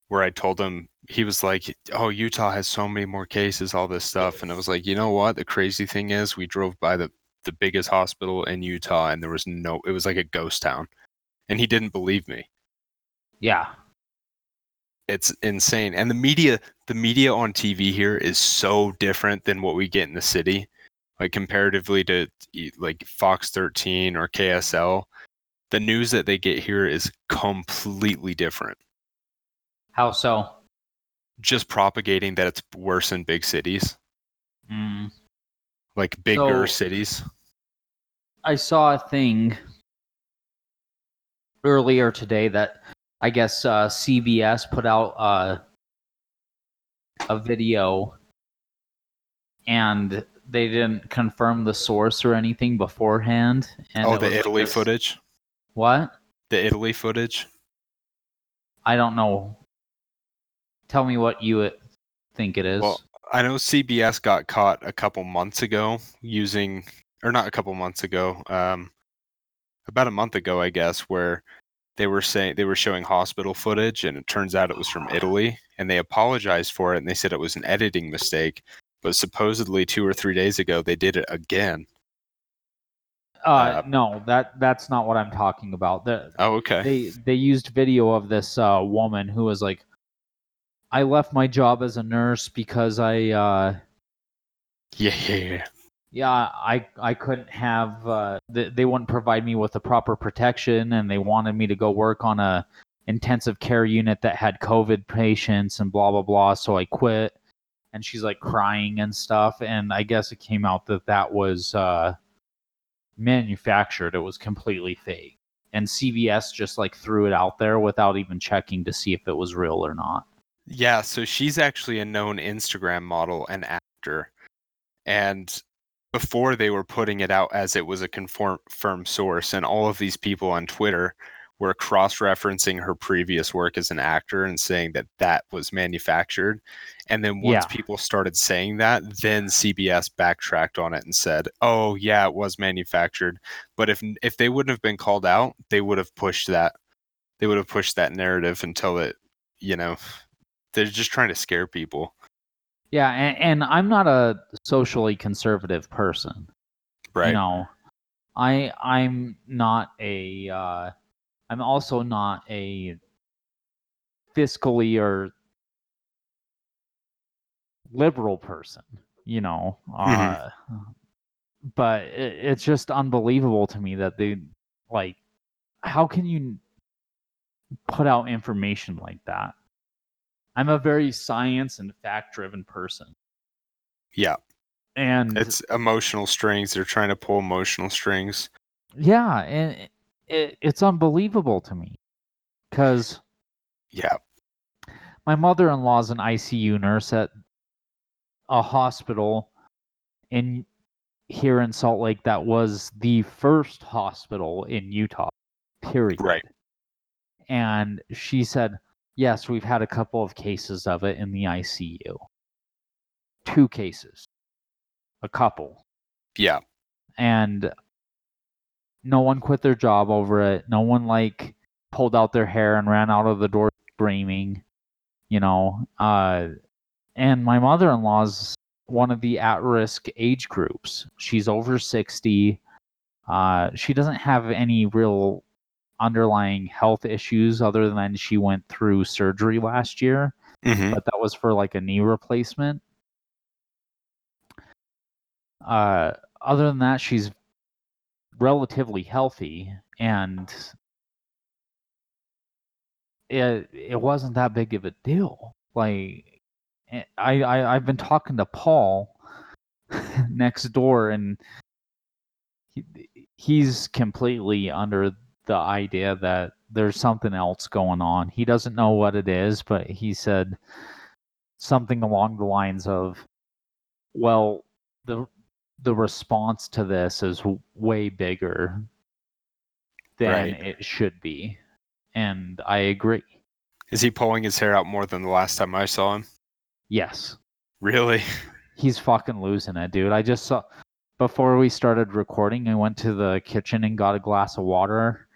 where I told him he was like, "Oh, Utah has so many more cases, all this stuff," and I was like, "You know what? The crazy thing is, we drove by the the biggest hospital in Utah, and there was no. It was like a ghost town, and he didn't believe me. Yeah. it's insane. And the media, the media on TV here is so different than what we get in the city, like comparatively to like Fox 13 or KSL. The news that they get here is completely different. How so? Just propagating that it's worse in big cities, Mm. Like bigger So- cities. I saw a thing earlier today that I guess uh, CBS put out uh, a video and they didn't confirm the source or anything beforehand. And oh, the Italy this- footage. What? The Italy footage. I don't know. Tell me what you uh, think it is. Well, I know CBS got caught a couple months ago using, or not a couple months ago, um, about a month ago, I guess, where they were saying they were showing hospital footage, and it turns out it was from Italy, and they apologized for it, and they said it was an editing mistake. But supposedly, two or three days ago, they did it again. uh, uh, no, that that's not what I'm talking about. The, Oh, okay. they they used video of this uh, woman who was like, "I left my job as a nurse because I, uh, yeah, yeah, yeah. yeah, I I couldn't have. Uh, they, they wouldn't provide me with the proper protection, and they wanted me to go work on a intensive care unit that had COVID patients and blah blah blah. So I quit." And she's like crying and stuff, and I guess it came out that that was uh, manufactured. It was completely fake and CBS just like threw it out there without even checking to see if it was real or not. Yeah, so she's actually a known Instagram model and actor. And before they were putting it out as it was a conform- confirmed source, and all of these people on Twitter were cross referencing her previous work as an actor and saying that that was manufactured. And then once Yeah. people started saying that, then CBS backtracked on it and said, "Oh, yeah, it was manufactured." But if if they wouldn't have been called out, they would have pushed that. They would have pushed that narrative until it, you know, they're just trying to scare people. Yeah, and, and I'm not a socially conservative person. Right. You know, I I'm not a uh, I'm also not a fiscally or liberal person. You know, uh, but it, it's just unbelievable to me that they like. How can you put out information like that? I'm a very science and fact driven person. Yeah. And It's emotional strings. They're trying to pull emotional strings. yeah, and it, it, it's unbelievable to me because Yeah. my mother in law is an ICU nurse at a hospital in here in Salt Lake that was the first hospital in Utah. Period. Right. And she said, "Yes, we've had a couple of cases of it in the ICU. Two cases. A couple. Yeah. and no one quit their job over it. No one like pulled out their hair and ran out of the door screaming, you know. Uh, and my mother-in-law's one of the at-risk age groups. She's over 60. Uh, she doesn't have any real underlying health issues other than she went through surgery last year hmm but that was for like a knee replacement. Uh, other than that, she's relatively healthy, and it it wasn't that big of a deal. Like, eh, I, I I've been talking to Paul next door, and he, he's completely under the idea that there's something else going on. He doesn't know what it is, but he said something along the lines of, "Well, the the response to this is w- way bigger than Right. it should be," and I agree. Is he pulling his hair out more than the last time I saw him? Yes, Really? he's fucking losing it, dude. I just saw before we started recording. I went to the kitchen and got a glass of water,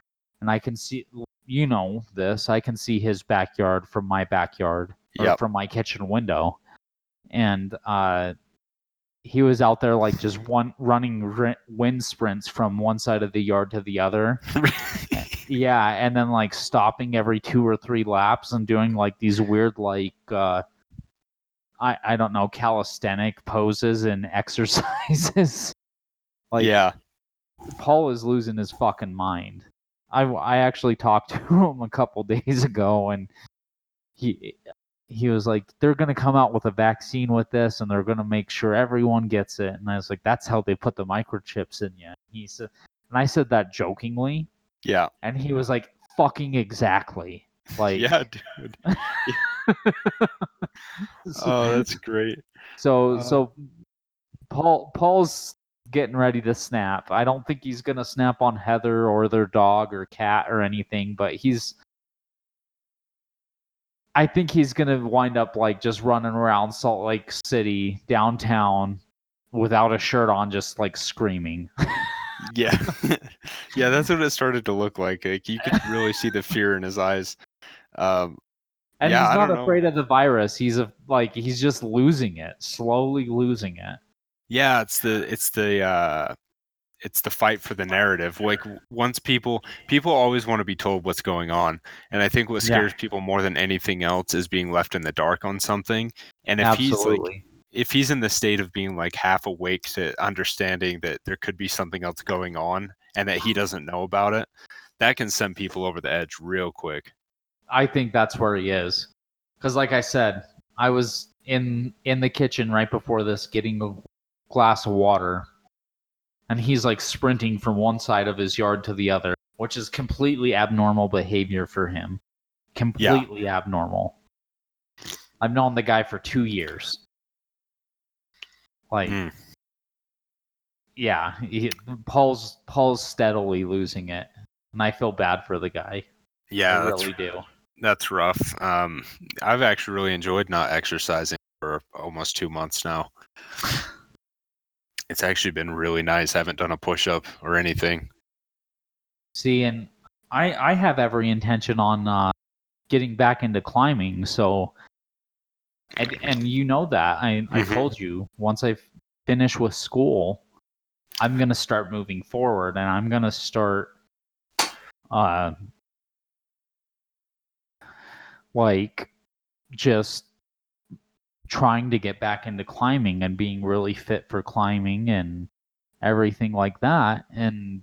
and I can see. You know this. I can see his backyard from my backyard or Yep. from my kitchen window, and uh, he was out there like just one running ri- wind sprints from one side of the yard to the other, yeah, and then like stopping every two or three laps and doing like these weird like uh I I don't know calisthenic poses and exercises. like yeah. Paul is losing his fucking mind. I I actually talked to him a couple days ago and he he was like they're going to come out with a vaccine with this and they're going to make sure everyone gets it and I was like that's how they put the microchips in you. He said and I said that jokingly Yeah. and he was like fucking exactly. Like Yeah, dude. Oh, that's great. So Uh, so Paul Paul's getting ready to snap. I don't think he's gonna snap on Heather or their dog or cat or anything, but he's I think he's gonna wind up like just running around Salt Lake City downtown without a shirt on, just like screaming. Yeah. yeah, that's what it started to look like. Like you could really see the fear in his eyes. Um And Yeah, he's not don't know. afraid of the virus. He's a, like he's just losing it, slowly losing it. Yeah, it's the it's the uh it's the fight for the narrative. Like once people people always want to be told what's going on. And I think what Yeah. scares people more than anything else is being left in the dark on something. And if he's like if he's in the state of being like half awake to understanding that there could be something else going on and that he doesn't know about it, that can send people over the edge real quick. I think that's where he is. Because, like I said, I was in in the kitchen right before this, getting a glass of water, and he's like sprinting from one side of his yard to the other, which is completely abnormal behavior for him. Completely abnormal. I've known the guy for two years. Like, Mm. yeah, he, Paul's Paul's steadily losing it, and I feel bad for the guy. Yeah, I really do. that's rough. Um, I've actually really enjoyed not exercising for almost two months now. It's actually been really nice. I haven't done a push up or anything. See, and I I have every intention on uh, getting back into climbing. So, and and you know that I I Mhm. told you once I finish with school, I'm gonna start moving forward, and I'm gonna start, uh, like just trying to get back into climbing and being really fit for climbing and everything like that and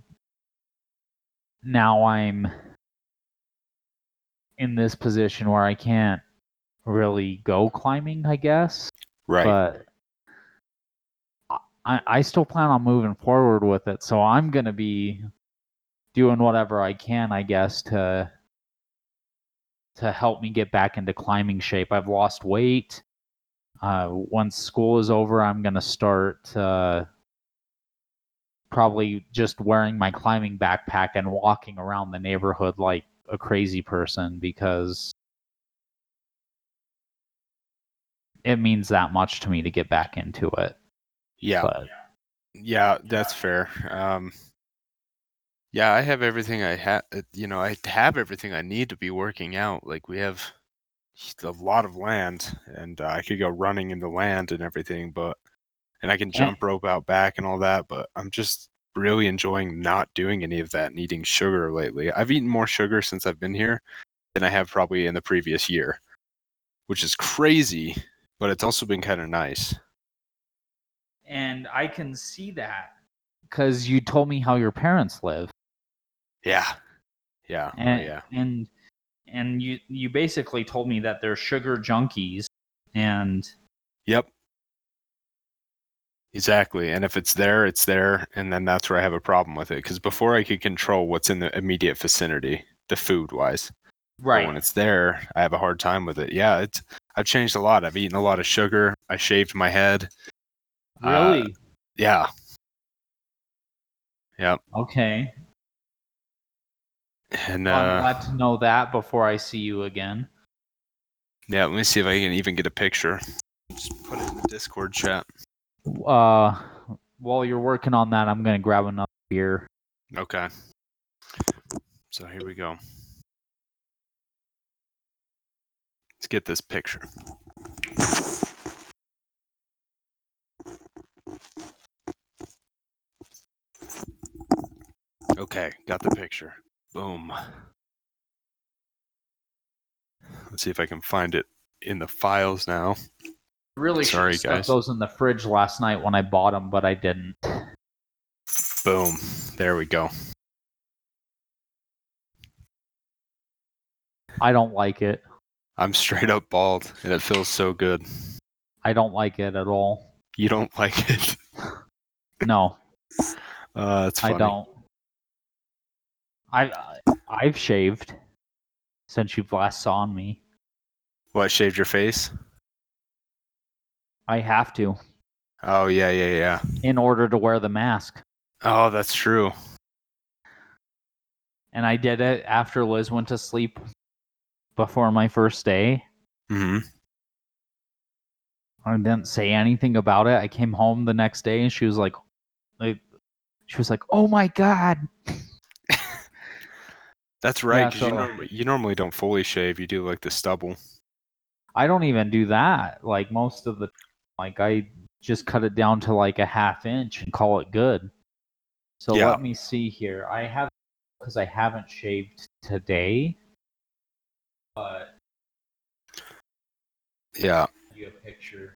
now I'm in this position where I can't really go climbing, I guess. Right. But I, I still plan on moving forward with it, so I'm gonna be doing whatever I can, I guess, to to help me get back into climbing shape. I've lost weight. Uh, once school is over, I'm gonna start uh, probably just wearing my climbing backpack and walking around the neighborhood like a crazy person because it means that much to me to get back into it. yeah. But Yeah, that's fair. Um, yeah, I have everything I have. You know, I have everything I need to be working out. Like we have a lot of land, and uh, I could go running in the land and everything. But and I can Yeah. jump rope out back and all that. But I'm just really enjoying not doing any of that and eating sugar lately. I've eaten more sugar since I've been here than I have probably in the previous year, which is crazy. But it's also been kind of nice. and I can see that because you told me how your parents live, Yeah, yeah, oh, yeah. and and you you basically told me that they're sugar junkies, and Yep. Exactly. And if it's there, it's there. And then that's where I have a problem with it. Because before I could control what's in the immediate vicinity, the food wise. But when it's there, I have a hard time with it. Yeah, it's I've changed a lot. I've eaten a lot of sugar. I shaved my head. uh, really Yeah. Yep. Okay. And Well, I'm uh glad to know that before I see you again. yeah, let me see if I can even get a picture. Just put it in the Discord chat. Uh, while you're working on that, I'm gonna grab another beer. Okay. So here we go. Let's get this picture. Okay, got the picture. Boom. Let's see if I can find it in the files now. Really Sorry, should have stuck guys. those in the fridge last night when I bought them, but I didn't. Boom. There we go. I don't like it. I'm straight up bald and it feels so good. I don't like it at all. You don't like it? No, Uh, funny. I don't. I I've shaved since you've last saw me. What, shaved your face? I have to Oh, yeah, yeah, yeah. in order to wear the mask. Oh, that's true. And I did it after Liz went to sleep before my first day. hmm I didn't say anything about it. I came home the next day and she was like, like she was like, "Oh my god." That's right. Yeah, so- you, norm- you normally don't fully shave. You do like the stubble. I don't even do that. Like most of the like I just cut it down to like a half inch and call it good. So Yeah. let me see here. I have because I haven't shaved today. But Yeah. you a picture.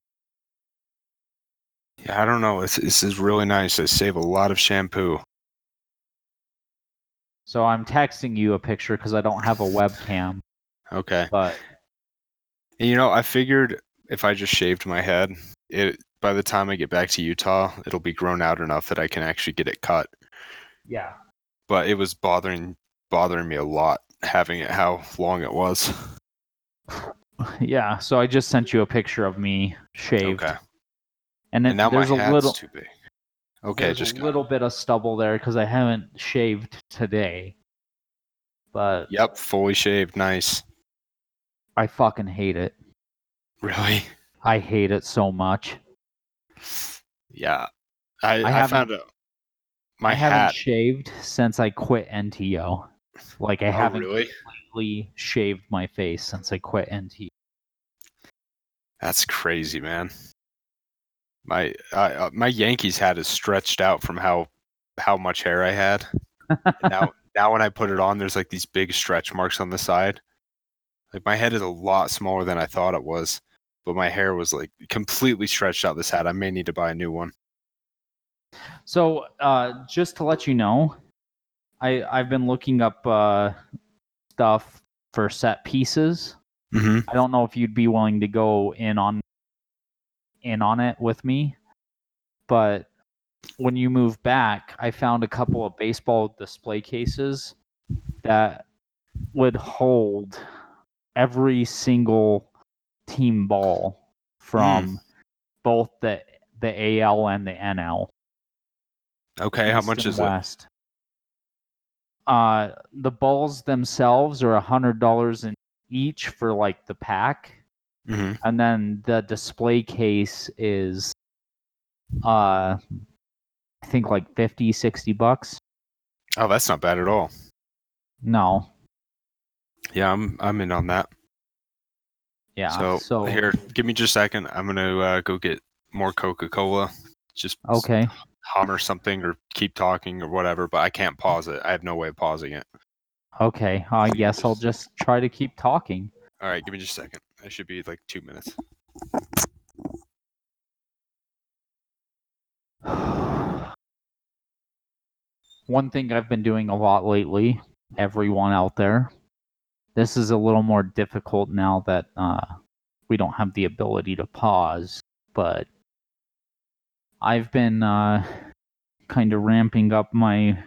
Yeah, I don't know. This, this is really nice. I save a lot of shampoo. So I'm texting you a picture because I don't have a webcam. Okay. But you know, I figured if I just shaved my head, it by the time I get back to Utah, it'll be grown out enough that I can actually get it cut. yeah, But it was bothering bothering me a lot having it how long it was. yeah. So I just sent you a picture of me shaved, Okay. and, then And now my there's a hat's little too big. Okay, there's just a little bit of stubble there because I haven't shaved today. But Yep, fully shaved. Nice. I fucking hate it. Really? I hate it so much. Yeah. I, I I, haven't- found out my I haven't shaved since I quit NTO. Like I oh, haven't really? completely shaved my face since I quit NTO. That's crazy, man. My uh, my Yankees hat is stretched out from how how much hair I had. Now now when I put it on, there's like these big stretch marks on the side. Like my head is a lot smaller than I thought it was, but my hair was like completely stretched out. This hat, I may need to buy a new one. So, uh, just to let you know, I I've been looking up uh, stuff for set pieces. Mm-hmm. I don't know if you'd be willing to go in on in on it with me, but when you move back, I found a couple of baseball display cases that would hold every single team ball from both the the AL and the NL. Okay, how much is it? Uh, the balls themselves are a hundred dollars in each for like the pack, Mm-hmm. and then the display case is, uh, I think like 50, 60 bucks. Oh, that's not bad at all. No, Yeah, I'm I'm in on that. yeah. so, So, here, give me just a second. I'm gonna uh, go get more Coca Cola. Just okay, hum or something, or keep talking or whatever. But I can't pause it. I have no way of pausing it. okay. I guess I'll just try to keep talking. All right, give me just a second. It should be like two minutes. One thing I've been doing a lot lately, everyone out there, this is a little more difficult now that uh, we don't have the ability to pause, but I've been uh, kind of ramping up my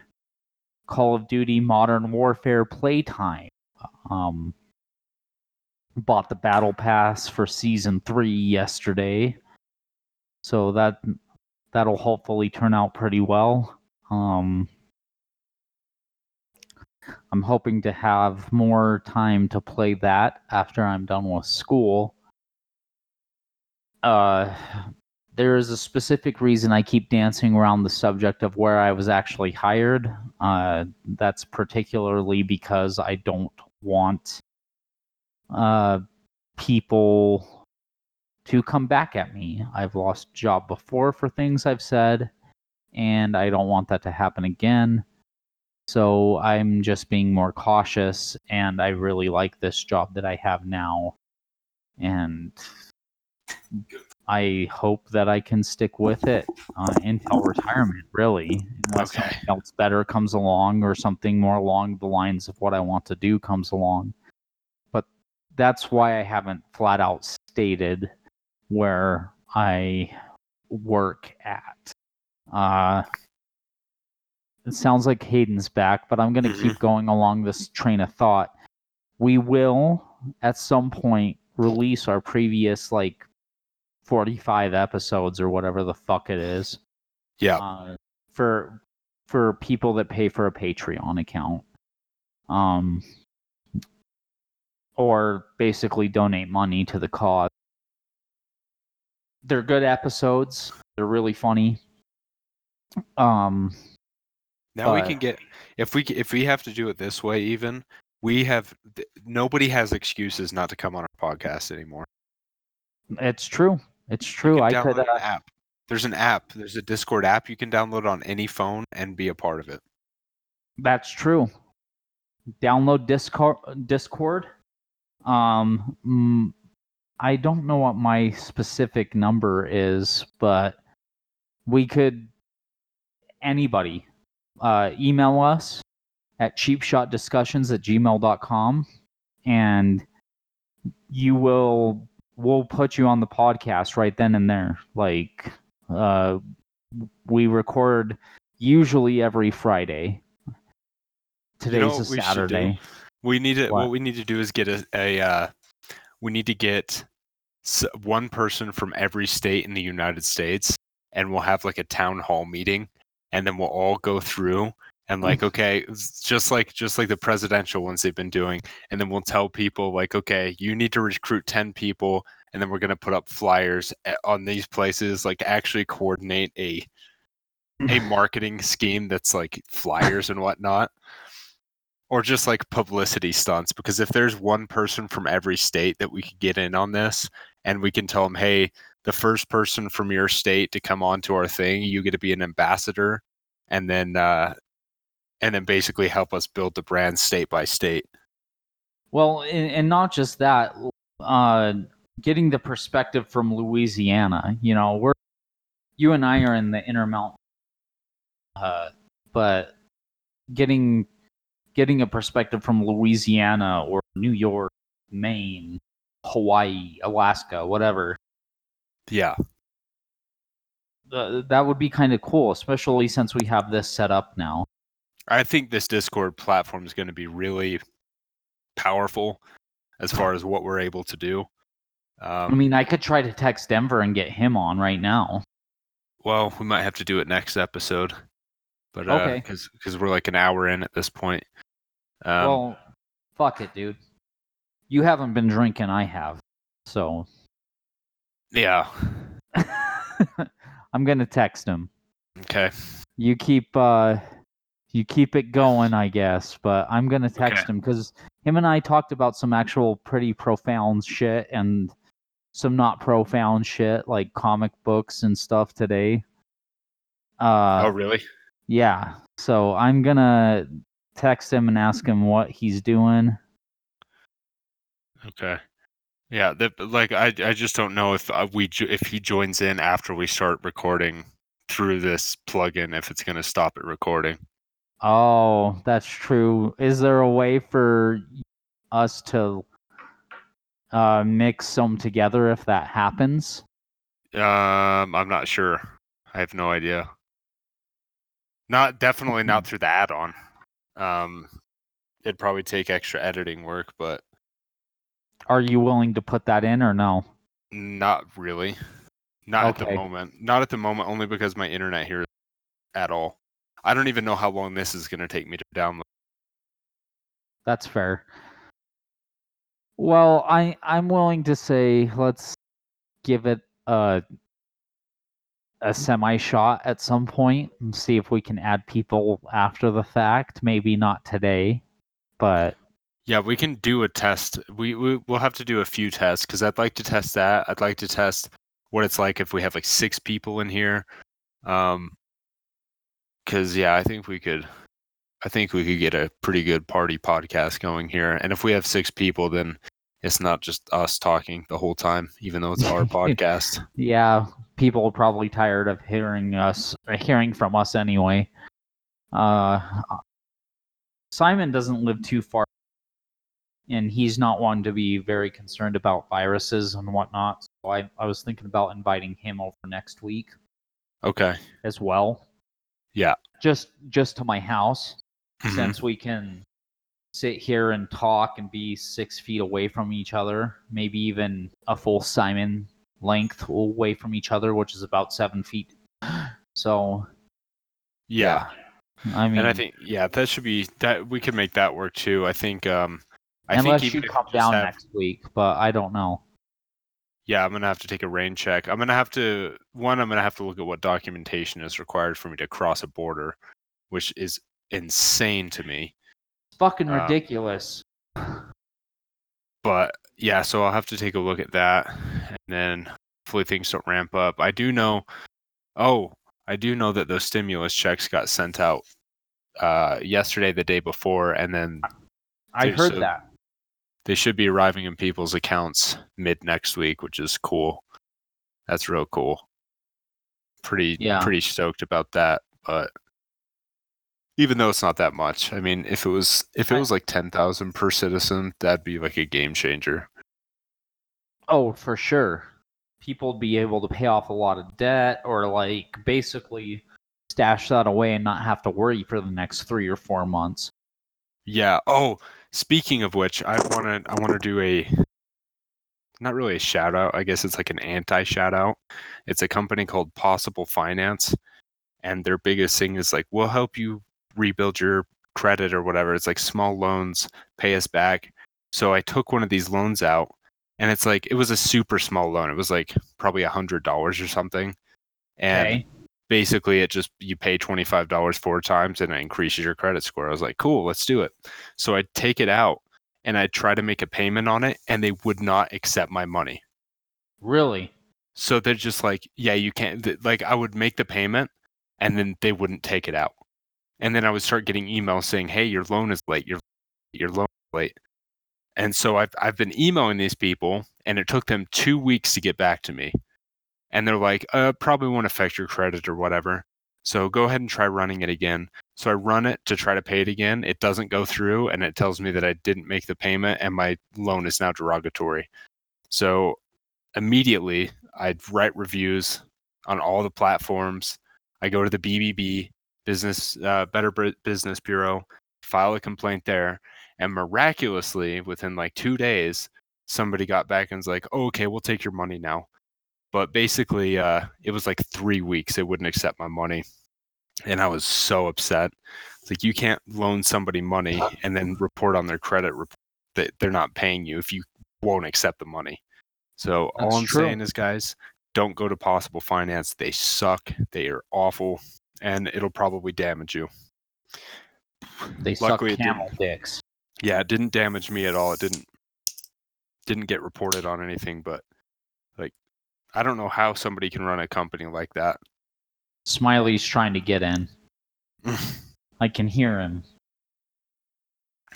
Call of Duty Modern Warfare playtime. Um, bought the Battle Pass for Season 3 yesterday, so that that'll hopefully turn out pretty well. Um, I'm hoping to have more time to play that after I'm done with school. Uh, there is a specific reason I keep dancing around the subject of where I was actually hired. Uh, that's particularly because I don't want uh, people to come back at me. I've lost job before for things I've said, and I don't want that to happen again. So I'm just being more cautious, and I really like this job that I have now. And I hope that I can stick with it uh, until retirement, really, unless Okay. something else better comes along or something more along the lines of what I want to do comes along. That's why I haven't flat out stated where I work at. Uh, it sounds like Hayden's back, but I'm going to keep going along this train of thought. We will, at some point, release our previous, like, 45 episodes or whatever the fuck it is Yeah. uh, for for people that pay for a Patreon account. Um or basically donate money to the cause. They're good episodes. They're really funny. Um Now we can get if we if we have to do it this way even we have nobody has excuses not to come on our podcast anymore. it's true. It's true. I could an uh, app. There's an app. There's a Discord app you can download on any phone and be a part of it. That's true. Download Discord. Discord. Um, mm, I don't know what my specific number is, but we could anybody uh, email us at cheapshotdiscussions at gmail.com and you will we'll put you on the podcast right then and there. Like uh we record usually every friday. Today's know a saturday We need to what? What? we need to do is get a, a uh, we need to get one person from every state in the United States and we'll have like a town hall meeting and then we'll all go through and like okay just like just like the presidential ones they've been doing and then we'll tell people like okay you need to recruit 10 people and then we're going to put up flyers on these places like actually coordinate a a marketing scheme that's like flyers and whatnot or just like publicity stunts because if there's one person from every state that we could get in on this and we can tell them hey the first person from your state to come onto our thing you get to be an ambassador and then uh and then basically help us build the brand state by state Well, and, and not just that, uh, getting the perspective from Louisiana. You know, we're you and I are in the Intermountain, uh, but getting getting a perspective from Louisiana or New York, Maine, Hawaii, Alaska, whatever. yeah Uh, that would be kind of cool, especially since we have this set up now. i think this discord platform is going to be really powerful as far as what we're able to do I um, mean, I could try to text Denver and get him on right now. well we might have to do it next episode but uh Okay. because we're like an hour in at this point um, well, fuck it, dude. You haven't been drinking, I have. So yeah I'm gonna text him. okay You keep uh you keep it going, I guess, but I'm gonna text Okay. him because him and I talked about some actual pretty profound shit and some not profound shit like comic books and stuff today. Uh oh really yeah. So I'm gonna text him and ask him what he's doing. Okay. Yeah, that like I I just don't know if uh, we if he joins in after we start recording through this plugin if it's going to stop it recording. Oh, that's true. Is there a way for us to uh, mix them together if that happens? Um I'm not sure. I have no idea. Not definitely not through the add-on. Um it'd probably take extra editing work, but Are you willing to put that in or no? not really. Not at the moment. Not at the moment only because my internet here at all. I don't even know how long this is going to take me to download. That's fair. Well, I I'm willing to say let's give it a a semi shot at some point and see if we can add people after the fact. Maybe not today, but Yeah, we can do a test. We, we we'll have to do a few tests because I'd like to test that. I'd like to test what it's like if we have like six people in here. Um, because yeah, I think we could I think we could get a pretty good party podcast going here. And if we have six people, then it's not just us talking the whole time, even though it's our podcast. Yeah, people are probably tired of hearing us, uh, hearing from us anyway. Uh, Simon doesn't live too far, and he's not one to be very concerned about viruses and whatnot. So I, I was thinking about inviting him over next week Okay. as well. Yeah. Just just to my house, Mhm. since we can sit here and talk and be six feet away from each other, maybe even a full Simon length away from each other, which is about seven feet. So Yeah. I mean, and I think yeah, that should be that we could make that work too. I think um I unless think you come down have- next week, but I don't know. Yeah, I'm gonna have to take a rain check. I'm gonna have to one. I'm gonna have to look at what documentation is required for me to cross a border, which is insane to me. It's fucking Uh, ridiculous. But yeah, so I'll have to take a look at that, and then hopefully things don't ramp up. I do know. Oh, I do know that those stimulus checks got sent out uh, yesterday, the day before, and then I heard so- that. they should be arriving in people's accounts mid next week, which is cool. That's real cool. Pretty Yeah. pretty stoked about that, but even though it's not that much, I mean, if it was if it was like ten thousand per citizen, that'd be like a game changer. Oh, for sure. People would be able to pay off a lot of debt or like basically stash that away and not have to worry for the next three or four months. Yeah. Oh, speaking of which, I want to I want to do a not really a shout out. I guess it's like an anti shout out. It's a company called Possible Finance, and their biggest thing is like we'll help you rebuild your credit or whatever. It's like small loans, pay us back. So I took one of these loans out, and it's like it was a super small loan. It was like probably a hundred dollars or something, and Okay. basically it just you pay $25 four times and it increases your credit score i was like cool let's do it so i take it out and i try to make a payment on it and they would not accept my money Really? so they're just like yeah you can't like i would make the payment and then they wouldn't take it out and then i would start getting emails saying hey your loan is late. Your your loan is late. And so i've i've been emailing these people and it took them 2 weeks to get back to me. And they're like uh probably won't affect your credit or whatever. So go ahead and try running it again. So i run it to try to pay it again. It doesn't go through and it tells me that i didn't make the payment and my loan is now derogatory. So immediately I write reviews on all the platforms. I go to the BBB Business uh, Better Business Bureau, file a complaint there, and miraculously within like two days, somebody got back and was like, oh, "Okay, we'll take your money now." But basically, uh, it was like three weeks they wouldn't accept my money, and I was so upset. It's like you can't loan somebody money and then report on their credit report that they're not paying you if you won't accept the money. So all I'm true. saying is, guys, don't go to Possible Finance. They suck. They are awful, and it'll probably damage you. They Luckily, suck camel dicks. Yeah, it didn't damage me at all. It didn't didn't get reported on anything, but like I don't know how somebody can run a company like that. Smiley's trying to get in. I can hear him.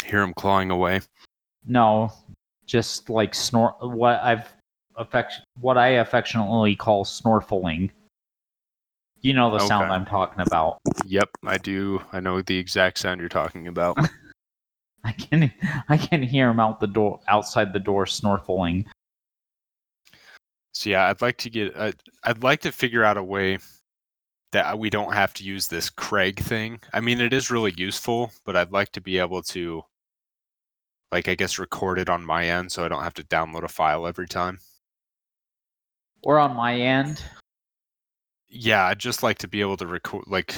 Hear him clawing away. No, just like snort. What I've affection, what I affectionately call snorfling. You know the sound I'm talking about. Yep, I do. I know the exact sound you're talking about. I can I can hear him out the door, outside the door, snorfling. So yeah, I'd like to get. I'd, I'd like to figure out a way that we don't have to use this Craig thing. I mean, it is really useful, but I'd like to be able to, like, I guess, record it on my end, so I don't have to download a file every time. Or on my end, Yeah, I'd just like to be able to record, like,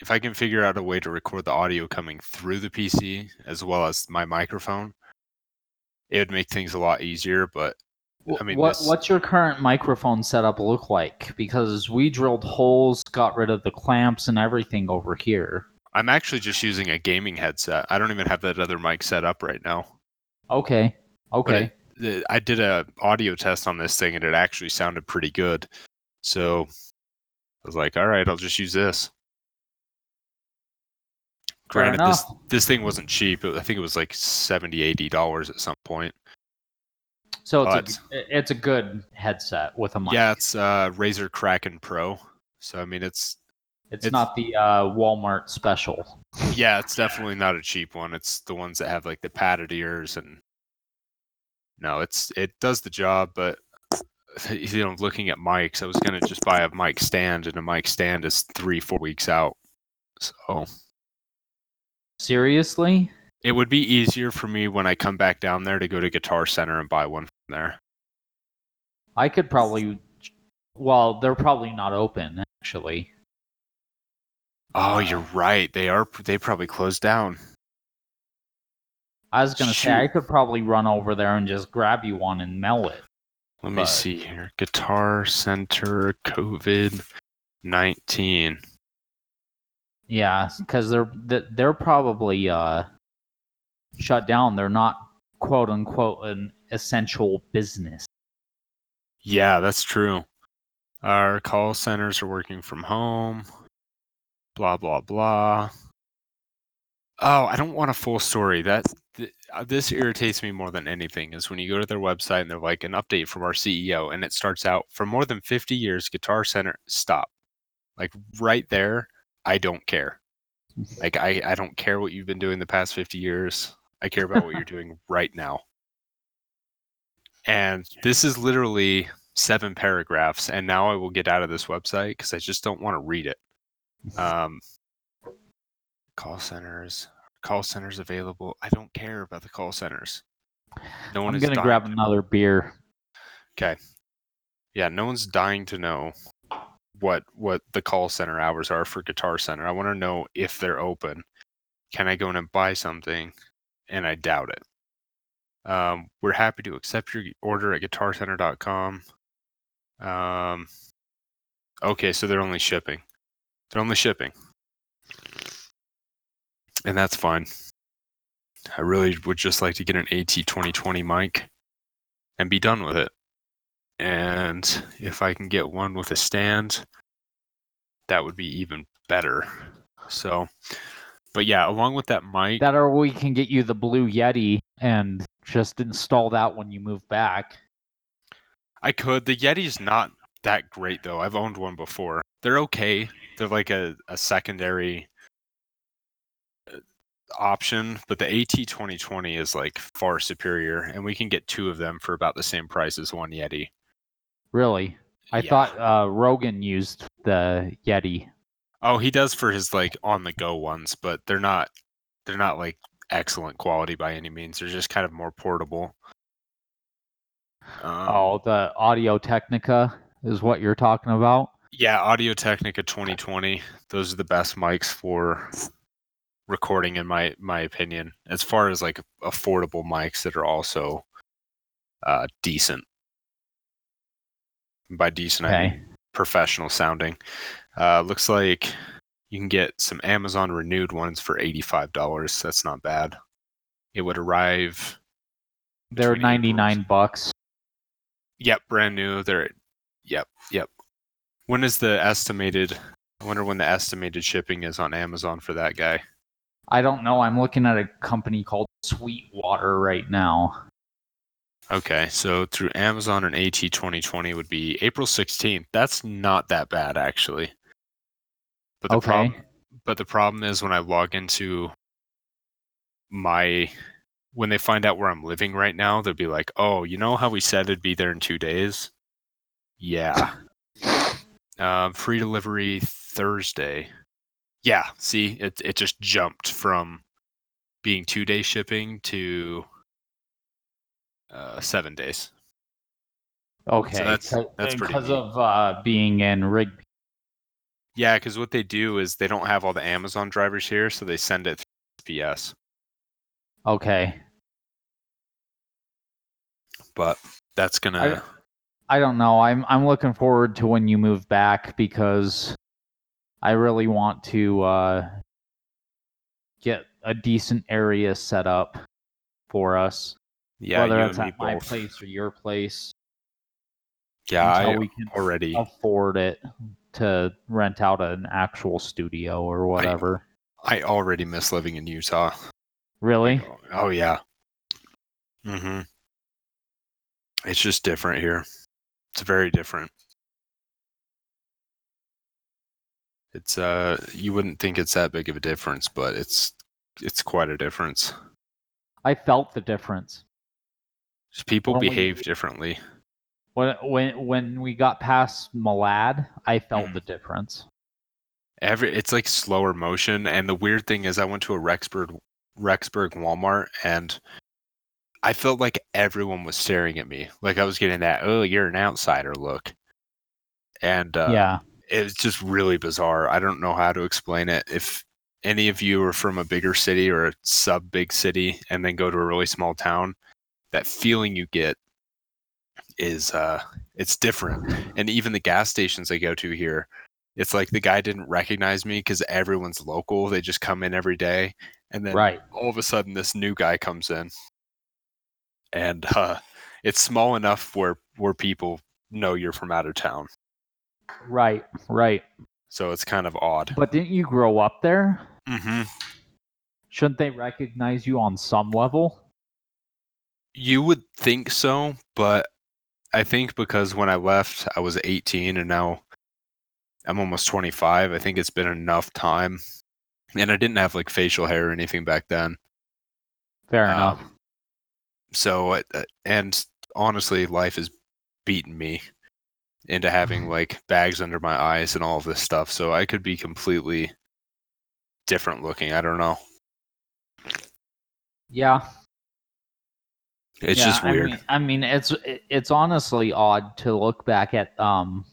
if I can figure out a way to record the audio coming through the PC as well as my microphone, it would make things a lot easier. But I mean, what this- what's your current microphone setup look like? Because we drilled holes, got rid of the clamps and everything over here. I'm actually just using a gaming headset. I don't even have that other mic set up right now. Okay, okay. it- I did a audio test on this thing and it actually sounded pretty good. So I was like, all right, I'll just use this. Granted, this this thing wasn't cheap. I think it was like 70 80 dollars at some point. So it's but- a it's a good headset with a mic. Yeah, it's uh, Razer Kraken Pro. So I mean, it's it's, it's- not the uh, Walmart special. yeah, it's definitely not a cheap one. It's the ones that have like the padded ears and no, it's it does the job, but you know, looking at mics, I was gonna just buy a mic stand, and a mic stand is three four weeks out. So Seriously? it would be easier for me when I come back down there to go to Guitar Center and buy one from there. I could probably. Well, they're probably not open actually. Oh, you're right. They are. They probably closed down. I was gonna say I could probably run over there and just grab you one and mail it. Let me see here. Guitar Center COVID nineteen. Yeah, because they're they're probably uh, shut down. They're not quote unquote an essential business. Yeah, that's true. Our call centers are working from home. Blah blah blah. Oh, I don't want a full story. That th- this irritates me more than anything is when you go to their website and they're like an update from our CEO and it starts out for more than 50 years Guitar Center stop. Like right there, I don't care. Like I I don't care what you've been doing the past 50 years. I care about what you're doing right now. And this is literally seven paragraphs and now I will get out of this website because I just don't want to read it. Um, call centers, call centers available. I don't care about the call centers. No one I'm gonna dying grab another beer. Okay. Yeah, no one's dying to know what what the call center hours are for Guitar Center. I want to know if they're open. Can I go in and buy something? And I doubt it. Um, we're happy to accept your order at guitarcenter.com. Um, okay, so they're only shipping. They're only shipping. And that's fine. I really would just like to get an AT 2020 mic and be done with it. And if I can get one with a stand, that would be even better. So, but yeah, along with that mic, That or we can get you the Blue Yeti and just install that when you move back. I could. The Yeti's not that great though. I've owned one before. They're okay. They're like a, a secondary option, but the AT 2020 is like far superior, and we can get two of them for about the same price as one Yeti. Really? I Yeah. thought uh, Rogan used the Yeti. Oh, he does for his like on the go ones, but they're not they're not like excellent quality by any means. They're just kind of more portable. Um, oh, the Audio Technica is what you're talking about. yeah, Audio Technica 2020. Those are the best mics for recording, in my my opinion. As far as like affordable mics that are also uh, decent. By decent, I mean professional sounding. Uh, looks like you can get some Amazon renewed ones for eighty-five dollars. That's not bad. It would arrive. They're between April- 99 bucks. Yep, brand new. They're. Yep, yep. When is the estimated? I wonder when the estimated shipping is on Amazon for that guy. I don't know. I'm looking at a company called Sweetwater right now. Okay, so through Amazon and AT 2020 would be April 16th. That's not that bad actually. But the Okay. problem but the problem is when I log into my when they find out where I'm living right now, they'll be like, "Oh, you know how we said it'd be there in 2 days?" Yeah. um, free delivery Thursday. Yeah, see, it it just jumped from being 2-day shipping to uh, 7 days. Okay. that's- that's pretty because neat. of uh, being in rig. Yeah, because what they do is they don't have all the Amazon drivers here, so they send it through PS. Okay. But that's gonna. I don't know. I'm I'm looking forward to when you move back because I really want to uh, get a decent area set up for us, yeah, whether it's at my both. place or your place, Yeah, until I we can already afford it to rent out an actual studio or whatever. I already miss living in Utah. Really? Oh yeah. Mm-hmm. It's just different here. It's very different. It's uh you wouldn't think it's that big of a difference, but it's it's quite a difference. I felt the difference. Just people When we- behave differently. When when when we got past Malad, I felt Mhm. the difference. Every it's like slower motion, and the weird thing is, I went to a Rexburg Rexburg Walmart, and I felt like everyone was staring at me, like I was getting that "oh, you're an outsider" look, and uh, yeah. It's just really bizarre. I don't know how to explain it. If any of you are from a bigger city or a sub big city and then go to a really small town, that feeling you get is uh it's different. And even the gas stations I go to here, it's like the guy didn't recognize me because everyone's local. They just come in every day. And then Right. all of a sudden this new guy comes in. And uh it's small enough where where people know you're from out of town. Right. Right. So it's kind of odd. But didn't you grow up there? Mm-hmm. Shouldn't they recognize you on some level? You would think so, but I think because when I left, I was 18 and now I'm almost 25. I think it's been enough time. And I didn't have like facial hair or anything back then. Fair Um, enough. So, uh, and honestly, life has beaten me into having like bags under my eyes and all of this stuff. So I could be completely different looking. I don't know. Yeah. It's yeah, just weird. I mean, I mean, it's it's honestly odd to look back at um.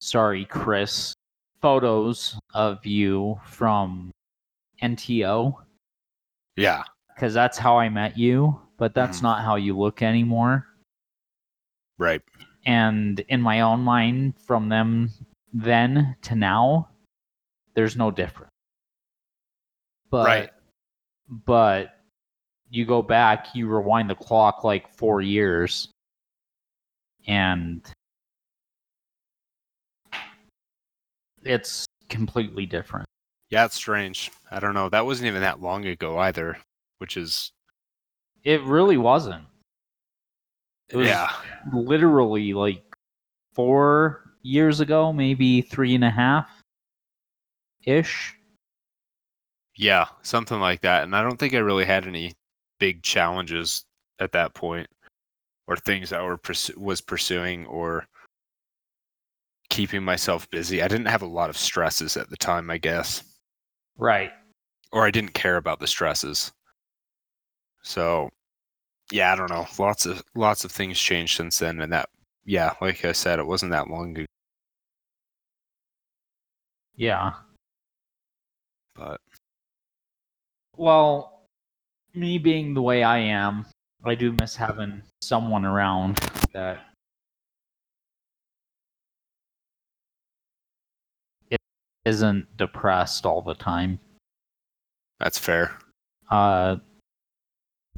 Sorry, Chris. Photos of you from NTO yeah. because that's how I met you, but that's Mhm. not how you look anymore. Right. And in my own mind, from them then to now, there's no difference. But Right. but you go back, you rewind the clock like four years, and it's completely different. Yeah, it's strange. I don't know. That wasn't even that long ago either, which is It really wasn't. It was yeah. literally like four years ago, maybe three and a half ish. Yeah, something like that. And I don't think I really had any big challenges at that point or things I were pursu- was pursuing or keeping myself busy. I didn't have a lot of stresses at the time, I guess. Right. Or I didn't care about the stresses. So, yeah, I don't know. Lots of lots of things changed since then and that yeah, like I said, it wasn't that long ago, Yeah. but Well, me being the way I am, I do miss having someone around that isn't depressed all the time. that's fair. Uh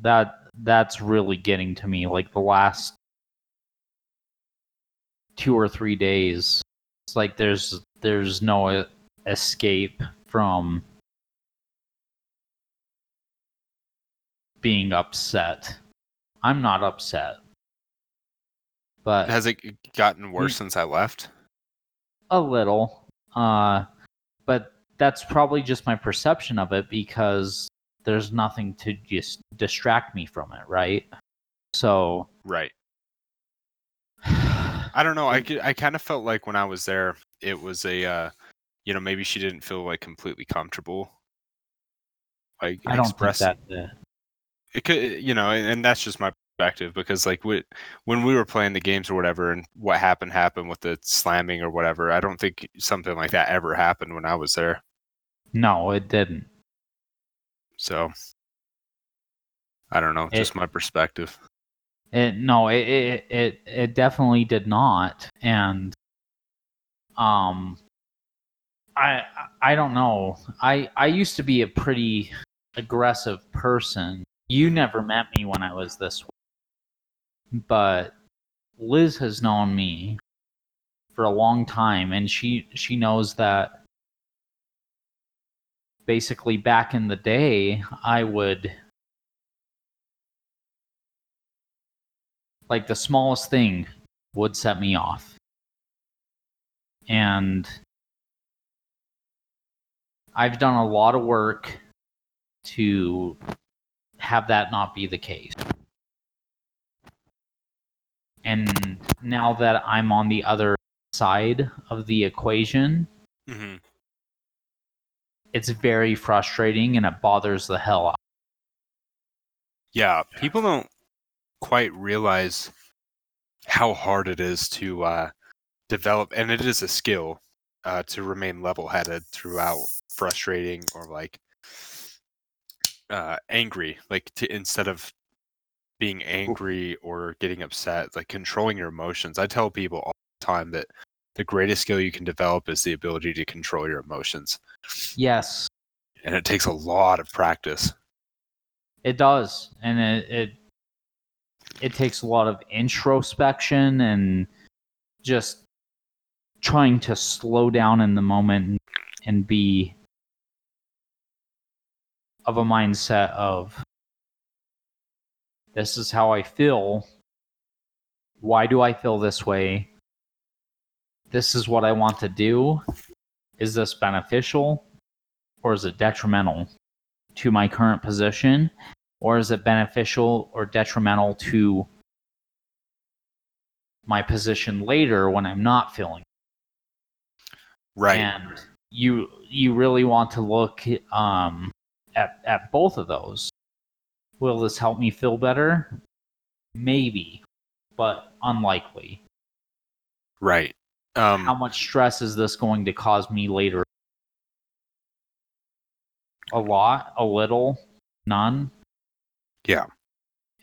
that that's really getting to me like the last two or three days. It's like there's there's no escape from being upset. I'm not upset. But Has it gotten worse since I left? a little. Uh, but that's probably just my perception of it because there's nothing to just distract me from it, right? So, Right. I don't know. I I kind of felt like when I was there, it was a, uh, you know, maybe she didn't feel like completely comfortable, like I don't think that. It could, you know, and, and that's just my perspective because, like, we, when we were playing the games or whatever, and what happened happened with the slamming or whatever. I don't think something like that ever happened when I was there. no, it didn't. So, I don't know. It- Just my perspective. It no, it it it, it definitely did not, and um, I I don't know. I I used to be a pretty aggressive person. You never met me when I was this way, but Liz has known me for a long time, and she she knows that basically back in the day, I would like the smallest thing would set me off. And I've done a lot of work to have that not be the case. And now that I'm on the other side of the equation, hmm it's very frustrating and it bothers the hell out. Yeah, people don't quite realize how hard it is to uh, develop, and it is a skill uh, to remain level-headed throughout frustrating or like uh, angry. Like to instead of being angry or getting upset, like controlling your emotions. I tell people all the time that the greatest skill you can develop is the ability to control your emotions, Yes, and it takes a lot of practice. it does. And it, it it takes a lot of introspection and just trying to slow down in the moment and be of a mindset of this is how I feel. Why do I feel this way? This is what I want to do. Is this beneficial or is it detrimental to my current position? Or is it beneficial or detrimental to my position later when I'm not feeling Right. and you you really want to look um, at at both of those. Will this help me feel better? Maybe, but unlikely. right. Um, How much stress is this going to cause me later? A lot, a little, none. Yeah.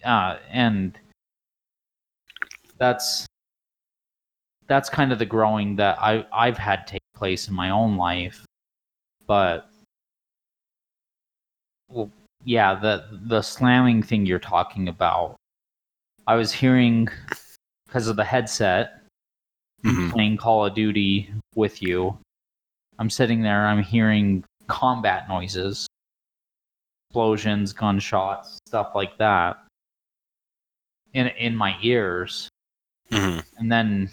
Uh, and that's that's kind of the growing that I I've had take place in my own life, but well, yeah, the the slamming thing you're talking about, I was hearing because of the headset mhm. playing Call of Duty with you. I'm sitting there, I'm hearing combat noises, explosions, gunshots, stuff like that in in my ears. Mhm. And then,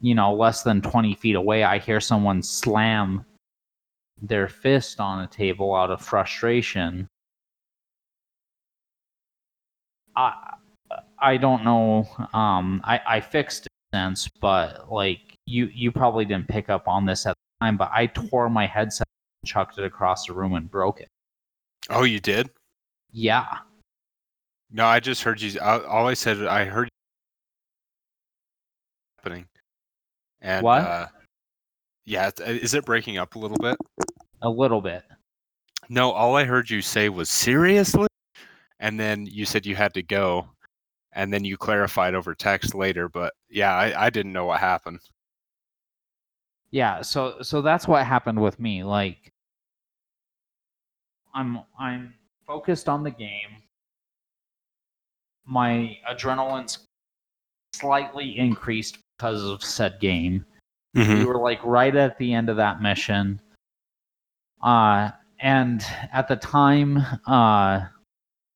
you know, less than 20 feet away, I hear someone slam their fist on a table out of frustration. I I don't know. Um, I I fixed since, but like you you probably didn't pick up on this at the time, but I tore my headset, chucked it across the room, and broke it. Oh, you did? Yeah, No, I just heard you. I, all I said, I heard happening. And What? Uh, yeah, uh, is it breaking up a little bit? a little bit. No, all I heard you say was seriously, and then you said you had to go, and then you clarified over text later. But yeah, I, I didn't know what happened. Yeah, so so that's what happened with me. Like I'm I'm focused on the game. My adrenaline's slightly increased because of said game. We were like right at the end of that mission. Uh and at the time, uh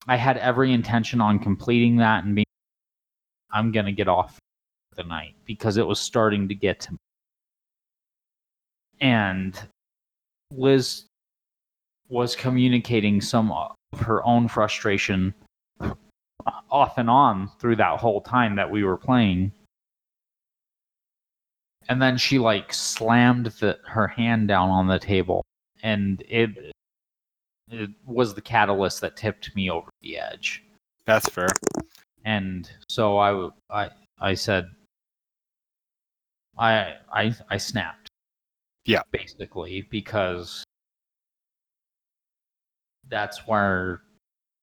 I had every intention on completing that and being I'm gonna get off the night because it was starting to get to me. And Liz was communicating some of her own frustration off and on through that whole time that we were playing. And then she like slammed the, her hand down on the table and it it was the catalyst that tipped me over the edge. That's fair. And so I, I, I said I I I snapped. Yeah. Basically because that's where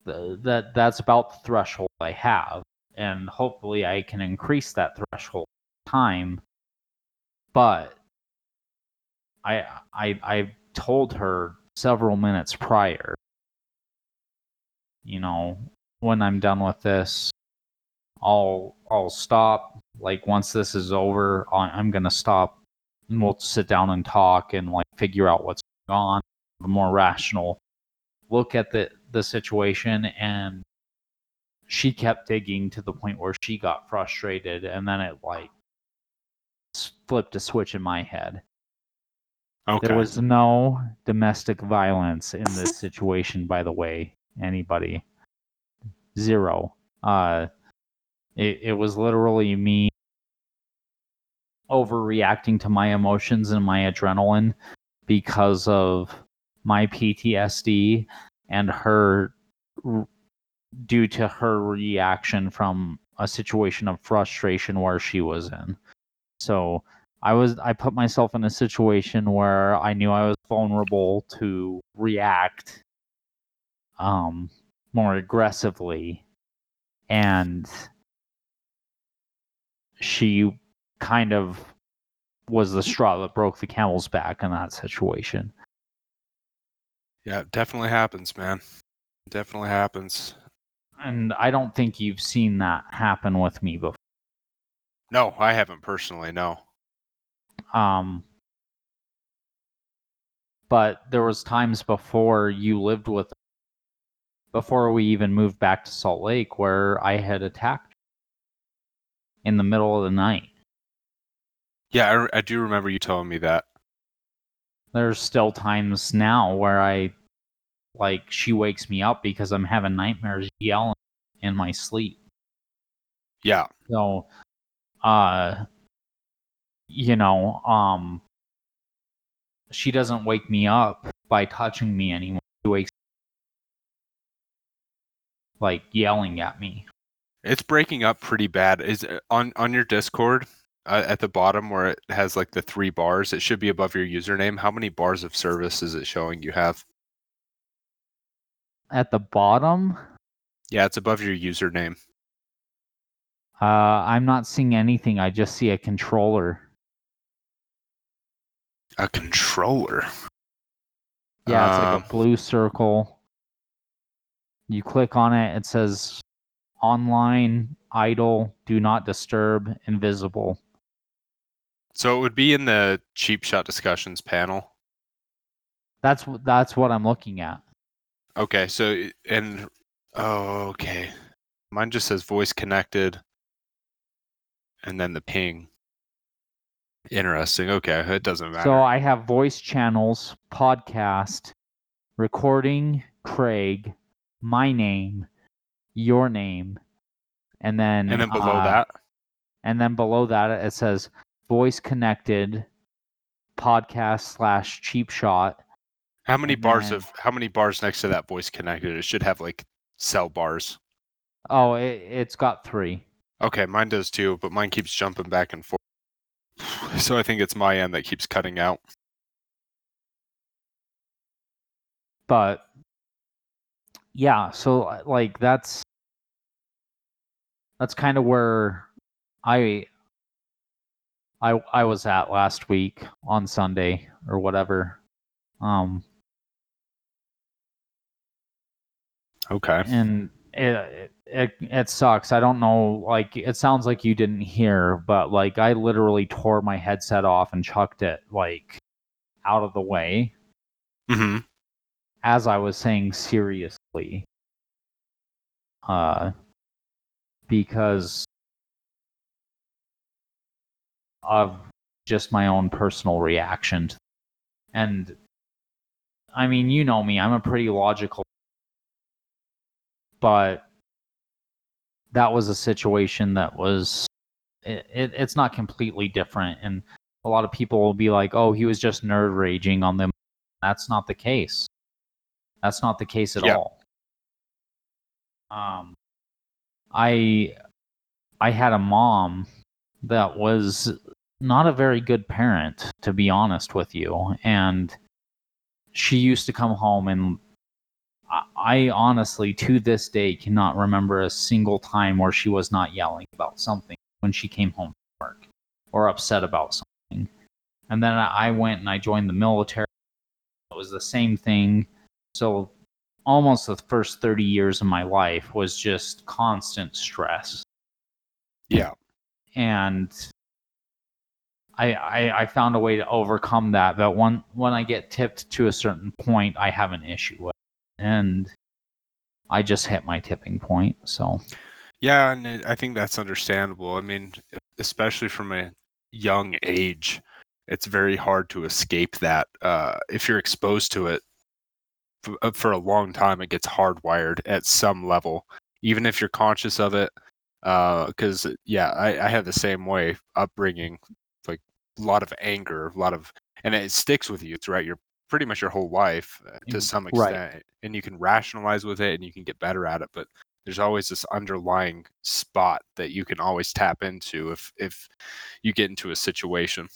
the, that that's about the threshold I have and hopefully I can increase that threshold time but I I I told her several minutes prior. You know when I'm done with this I'll I'll stop. Like once this is over I'm to stop and we'll sit down and talk and like figure out what's going on a more rational look at the the situation. And she kept digging to the point where she got frustrated. And then it like flipped a switch in my head Okay. there was no domestic violence in this situation by the way anybody zero uh it, it was literally me overreacting to my emotions and my adrenaline because of my PTSD and her due to her reaction from a situation of frustration where she was in. So I was I put myself in a situation where I knew I was vulnerable to react um more aggressively and she kind of was the straw that broke the camel's back in that situation. Yeah, it definitely happens, man. Definitely happens. And I don't think you've seen that happen with me before. No, I haven't personally. No. Um, but there was times before you lived with, before we even moved back to Salt Lake, where I had attacked in the middle of the night. Yeah, I, I do remember you telling me that. There's still times now where I, like, she wakes me up because I'm having nightmares yelling in my sleep. Yeah. So, uh, you know, um, she doesn't wake me up by touching me anymore. She wakes like yelling at me. It's breaking up pretty bad. Is it- on on your Discord uh, at the bottom where it has like the three bars? It should be above your username. How many bars of service is it showing you have? At the bottom, Yeah, it's above your username. uh, I'm not seeing anything. I just see a controller. A controller. Yeah, it's like Um, a blue circle. You click on it, it says online, idle, do not disturb, invisible. So it would be in the cheap shot discussions panel. That's that's what I'm looking at. Okay, so and oh, okay. Mine just says voice connected, and then the ping. Interesting. Okay, it doesn't matter. So I have voice channels, podcast, recording, Craig, my name, your name, and then and then below uh, that, and then below that it says voice connected, podcast slash cheap shot. how many bars then- of how many bars next to that voice connected? It should have like cell bars. Oh, it, it's got three. Okay, mine does too, but mine keeps jumping back and forth. So I think it's my end that keeps cutting out. but yeah so like that's that's kind of where i i i was at last week on sunday or whatever um Okay. and it, it it sucks i don't know like it sounds like you didn't hear but like i literally tore my headset off and chucked it like out of the way hmm as I was saying seriously. Uh because of just my own personal reaction. to- And I mean, you know me, I'm a pretty logical but that was a situation that was it, it, it's not completely different and a lot of people will be like, "Oh, he was just nerd raging on them." That's not the case. That's not the case at Yeah. all. Um, I I had a mom that was not a very good parent, to be honest with you, and she used to come home and I, honestly, to this day, cannot remember a single time where she was not yelling about something when she came home from work or upset about something. And then I went and I joined the military. It was the same thing. So almost the first 30 years of my life was just constant stress. Yeah. And I, I I found a way to overcome that. But when when I get tipped to a certain point, I have an issue with, it. And I just hit my tipping point. So Yeah, and I think that's understandable. I mean, especially from a young age, it's very hard to escape that. Uh, if you're exposed to it f- uh, for a long time, it gets hardwired at some level, even if you're conscious of it. Because yeah, I, I have the same way upbringing, like a lot of anger, a lot of, and it sticks with you throughout your pretty much your whole life uh, to Mm, some right. extent, and you can rationalize with it and you can get better at it, but there's always this underlying spot that you can always tap into if if you get into a situation.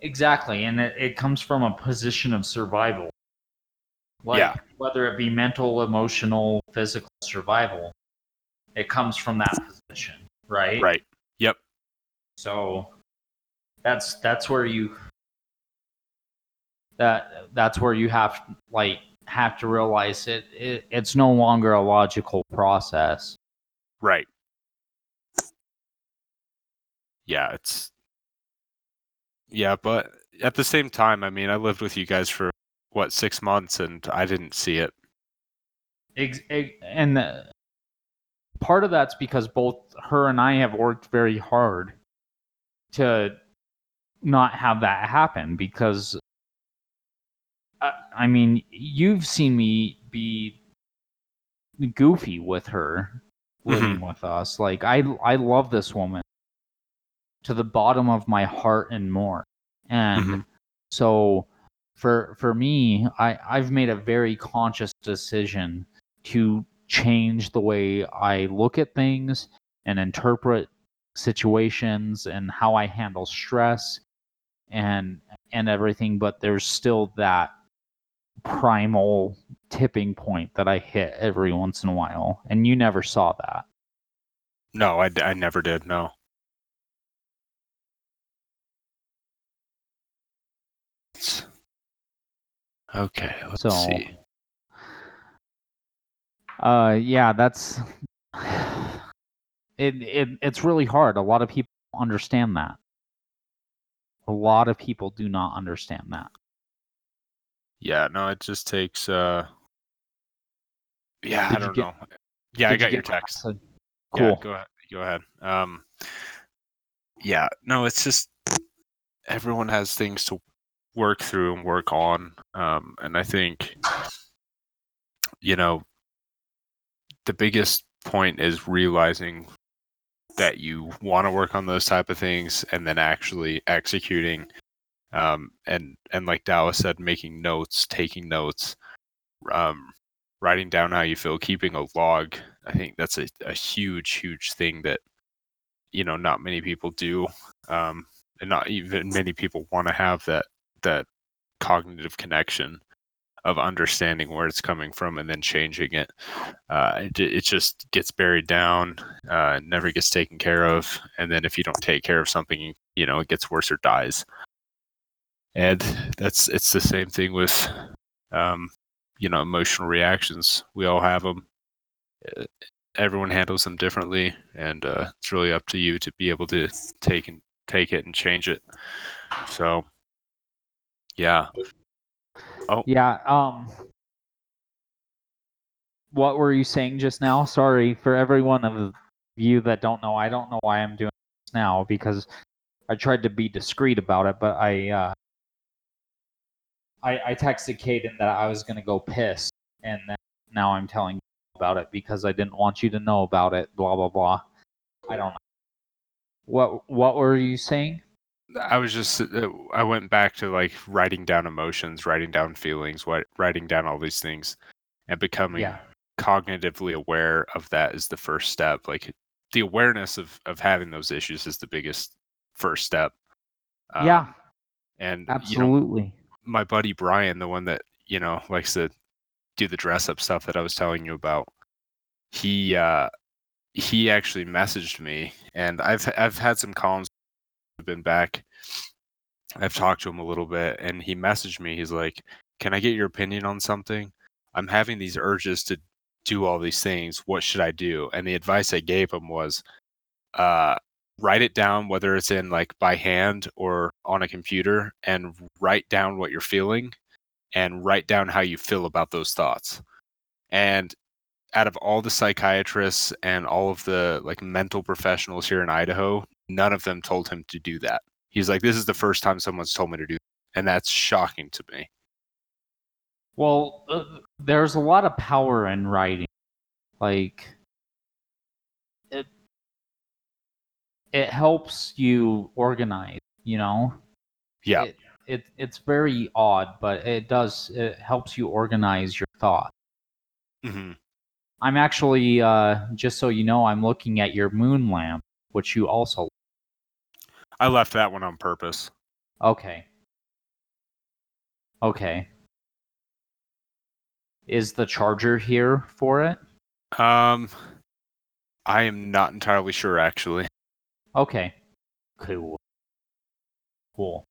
exactly, and it, it comes from a position of survival. Like, Yeah. Whether it be mental, emotional, physical survival, it comes from that position, right? Right. Yep. So that's that's where you that that's where you have like have to realize it, it it's no longer a logical process. Right. Yeah, it's yeah, but at the same time, I mean, I lived with you guys for what six months, and I didn't see it. And the, part of that's because both her and I have worked very hard to not have that happen because I, I mean you've seen me be goofy with her living with us. Like I I love this woman to the bottom of my heart and more. And Mhm. so for for me I I've made a very conscious decision to change the way I look at things and interpret situations and how I handle stress and and everything but there's still that primal tipping point that I hit every once in a while and you never saw that No, I, I never did. No. Okay, let's So- see. uh yeah that's it, it it's really hard a lot of people understand that a lot of people do not understand that Yeah, no, it just takes. uh Yeah, Did I don't get- know. Yeah, I Did you got your text. message? Yeah, cool go ahead. Go ahead. Um, yeah, no, it's just everyone has things to work through and work on, um, and I think you know the biggest point is realizing that you want to work on those type of things and then actually executing um, and and like Dallas said making notes taking notes um, writing down how you feel keeping a log i think that's a, a huge huge thing that you know not many people do um, and not even many people want to have that that cognitive connection of understanding where it's coming from and then changing it. Uh, it, it just gets buried down uh, never gets taken care of and then if you don't take care of something you know it gets worse or dies and that's it's the same thing with um, you know emotional reactions. We all have them Uh, everyone handles them differently and uh, it's really up to you to be able to take and take it and change it. So yeah. Oh. Yeah um what were you saying just now? Sorry for everyone of you that don't know i don't know why i'm doing this now because i tried to be discreet about it but i uh i i texted Caden that i was going to go piss and then now i'm telling you about it because i didn't want you to know about it blah blah blah. I don't know. What what were you saying? I was just uh, I went back to like writing down emotions, writing down feelings, what writing down all these things, and becoming yeah. cognitively aware of that is the first step. Like the awareness of of having those issues is the biggest first step. Um, yeah and you know, absolutely my buddy Brian, the one that you know likes to do the dress up stuff that I was telling you about, he uh, he actually messaged me, and I've I've had some columns been back. I've talked to him a little bit, and he messaged me. He's like, "Can I get your opinion on something? I'm having these urges to do all these things. What should I do?" And the advice I gave him was, uh, write it down, whether it's in like by hand or on a computer, and write down what you're feeling and write down how you feel about those thoughts. And out of all the psychiatrists and all of the like mental professionals here in Idaho, none of them told him to do that. He's like, this is the first time someone's told me to do, that. and that's shocking to me. Well, uh, there's a lot of power in writing. Like it helps you organize, you know? Yeah. It, it it's very odd, but it does it helps you organize your thoughts. hmm I'm actually uh just so you know, I'm looking at your moon lamp, which you also I left that one on purpose. Okay. Okay. Is the charger here for it? Um, I am not entirely sure actually. Okay. Cool. Cool.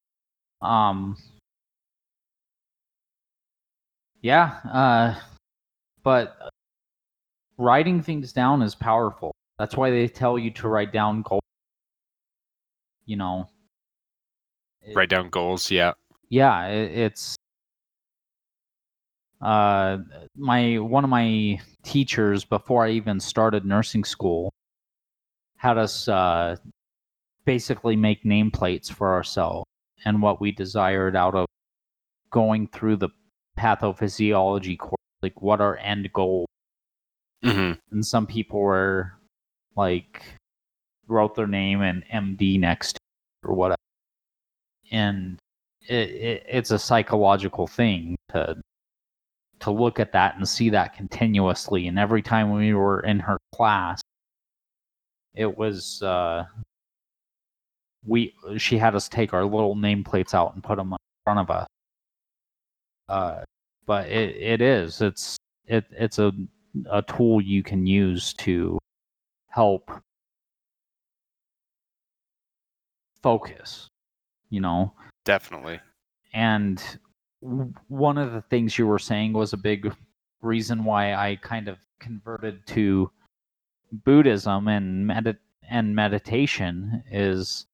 Um Yeah, uh but writing things down is powerful. That's why they tell you to write down goals. You know. It- Write down goals. Yeah. yeah it, it's uh my one of my teachers before i even started nursing school had us uh basically make nameplates for ourselves and what we desired out of going through the pathophysiology course like what our end goal hmm and some people were like wrote their name and MD next to it or whatever. And it, it, it's a psychological thing to to look at that and see that continuously. And every time we were in her class, it was uh, we she had us take our little nameplates out and put them in front of us. Uh, but it, it is it's it it's a a tool you can use to help focus you know Definitely. and one of the things you were saying was a big reason why I kind of converted to Buddhism and medit and meditation is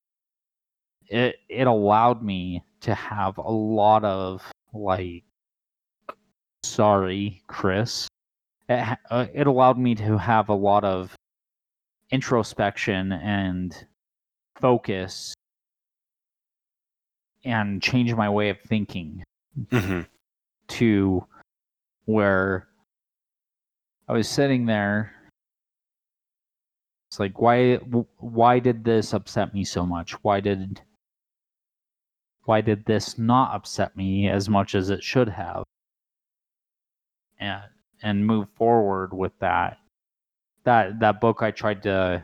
it it allowed me to have a lot of like sorry Chris it, uh, it allowed me to have a lot of introspection and focus and change my way of thinking hmm to where I was sitting there. It's like why why did this upset me so much? Why did why did this not upset me as much as it should have? And and move forward with that. That that book I tried to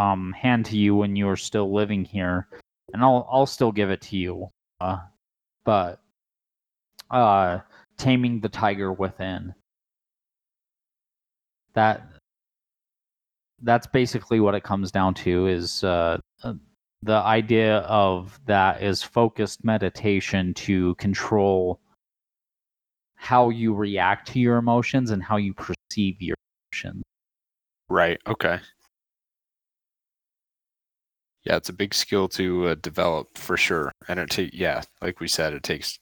um hand to you when you were still living here, and I'll I'll still give it to you. Uh, but uh taming the tiger within that that's basically what it comes down to is uh, uh, the idea of that is focused meditation to control how you react to your emotions and how you perceive your emotions Right. Okay. Yeah, it's a big skill to uh, develop for sure, and it takes yeah, like we said, it takes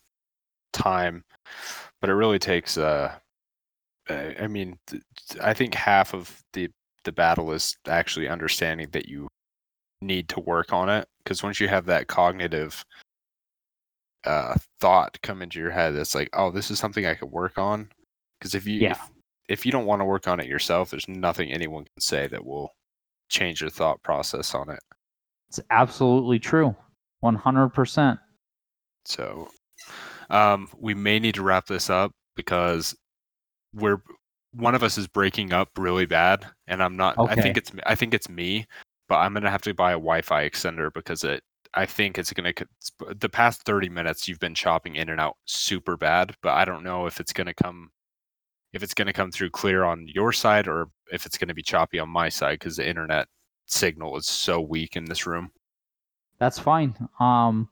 time, but it really takes. Uh, I mean, I think half of the the battle is actually understanding that you need to work on it because once you have that cognitive uh, thought come into your head, it's like, oh, this is something I could work on. Because if you Yeah. if, if you don't want to work on it yourself, there's nothing anyone can say that will change your thought process on it. it's absolutely true 100% So, um, we may need to wrap this up because we're one of us is breaking up really bad, and I'm not. I think it's I think it's me, but I'm gonna have to buy a Wi-Fi extender because it. I think it's gonna. The past 30 minutes, you've been chopping in and out super bad, but I don't know if it's gonna come. If it's gonna come through clear on your side, or if it's gonna be choppy on my side, because the internet signal is so weak in this room. That's fine. Um,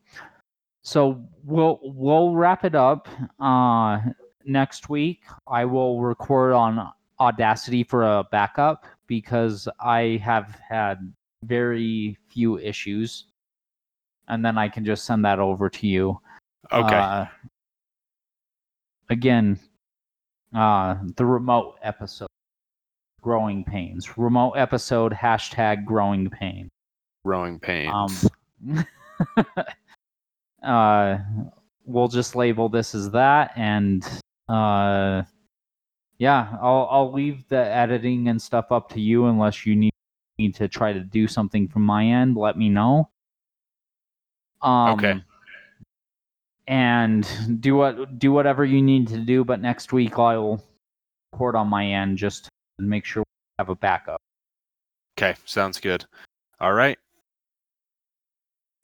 so we'll we'll wrap it up uh, next week. I will record on Audacity for a backup because I have had very few issues, and then I can just send that over to you. Okay. Uh, again, uh, the remote episode, growing pains. Remote episode hashtag growing pain. Growing pains. Um, uh, we'll just label this as that, and uh, yeah, I'll I'll leave the editing and stuff up to you unless you need need to try to do something from my end. Let me know. Um, Okay. And do what do whatever you need to do, but next week I'll record on my end just to make sure we have a backup. okay. Sounds good. All right.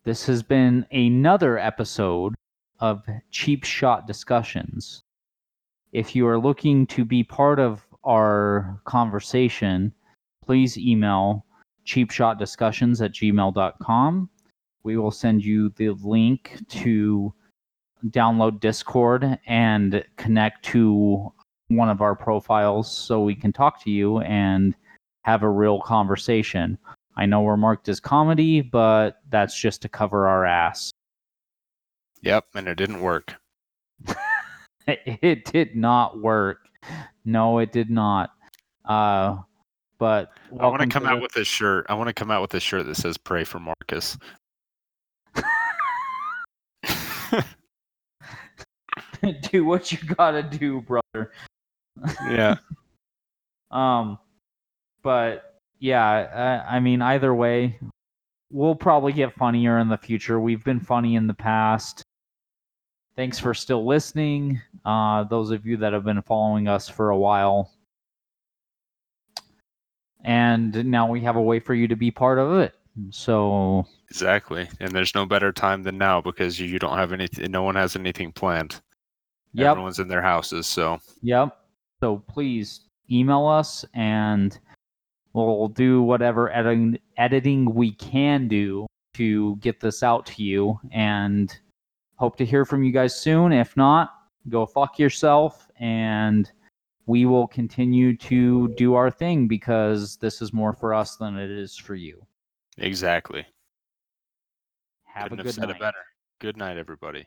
This has been another episode of Cheap Shot Discussions. If you are looking to be part of our conversation, please email cheapshotdiscussions at gmail.com. We will send you the link to download Discord and connect to one of our profiles so we can talk to you and have a real conversation. I know we're marked as comedy, but that's just to cover our ass. Yep. And it didn't work. It did not work. No, it did not. Uh, but I want to come out the- with this shirt. I want to come out with this shirt that says "Pray for Marcus." do what you gotta do, brother. yeah. Um, but yeah, I, I mean, either way, we'll probably get funnier in the future. We've been funny in the past. Thanks for still listening. Uh, those of you that have been following us for a while. And now we have a way for you to be part of it. So, Exactly. And there's no better time than now because you, you don't have anything. No one has anything planned. yep. Everyone's in their houses. So Yep. So please email us and we'll do whatever editing editing we can do to get this out to you and hope to hear from you guys soon. If not, go fuck yourself and we will continue to do our thing because this is more for us than it is for you. exactly. Have Couldn't a have good said night. it better. Good night, everybody.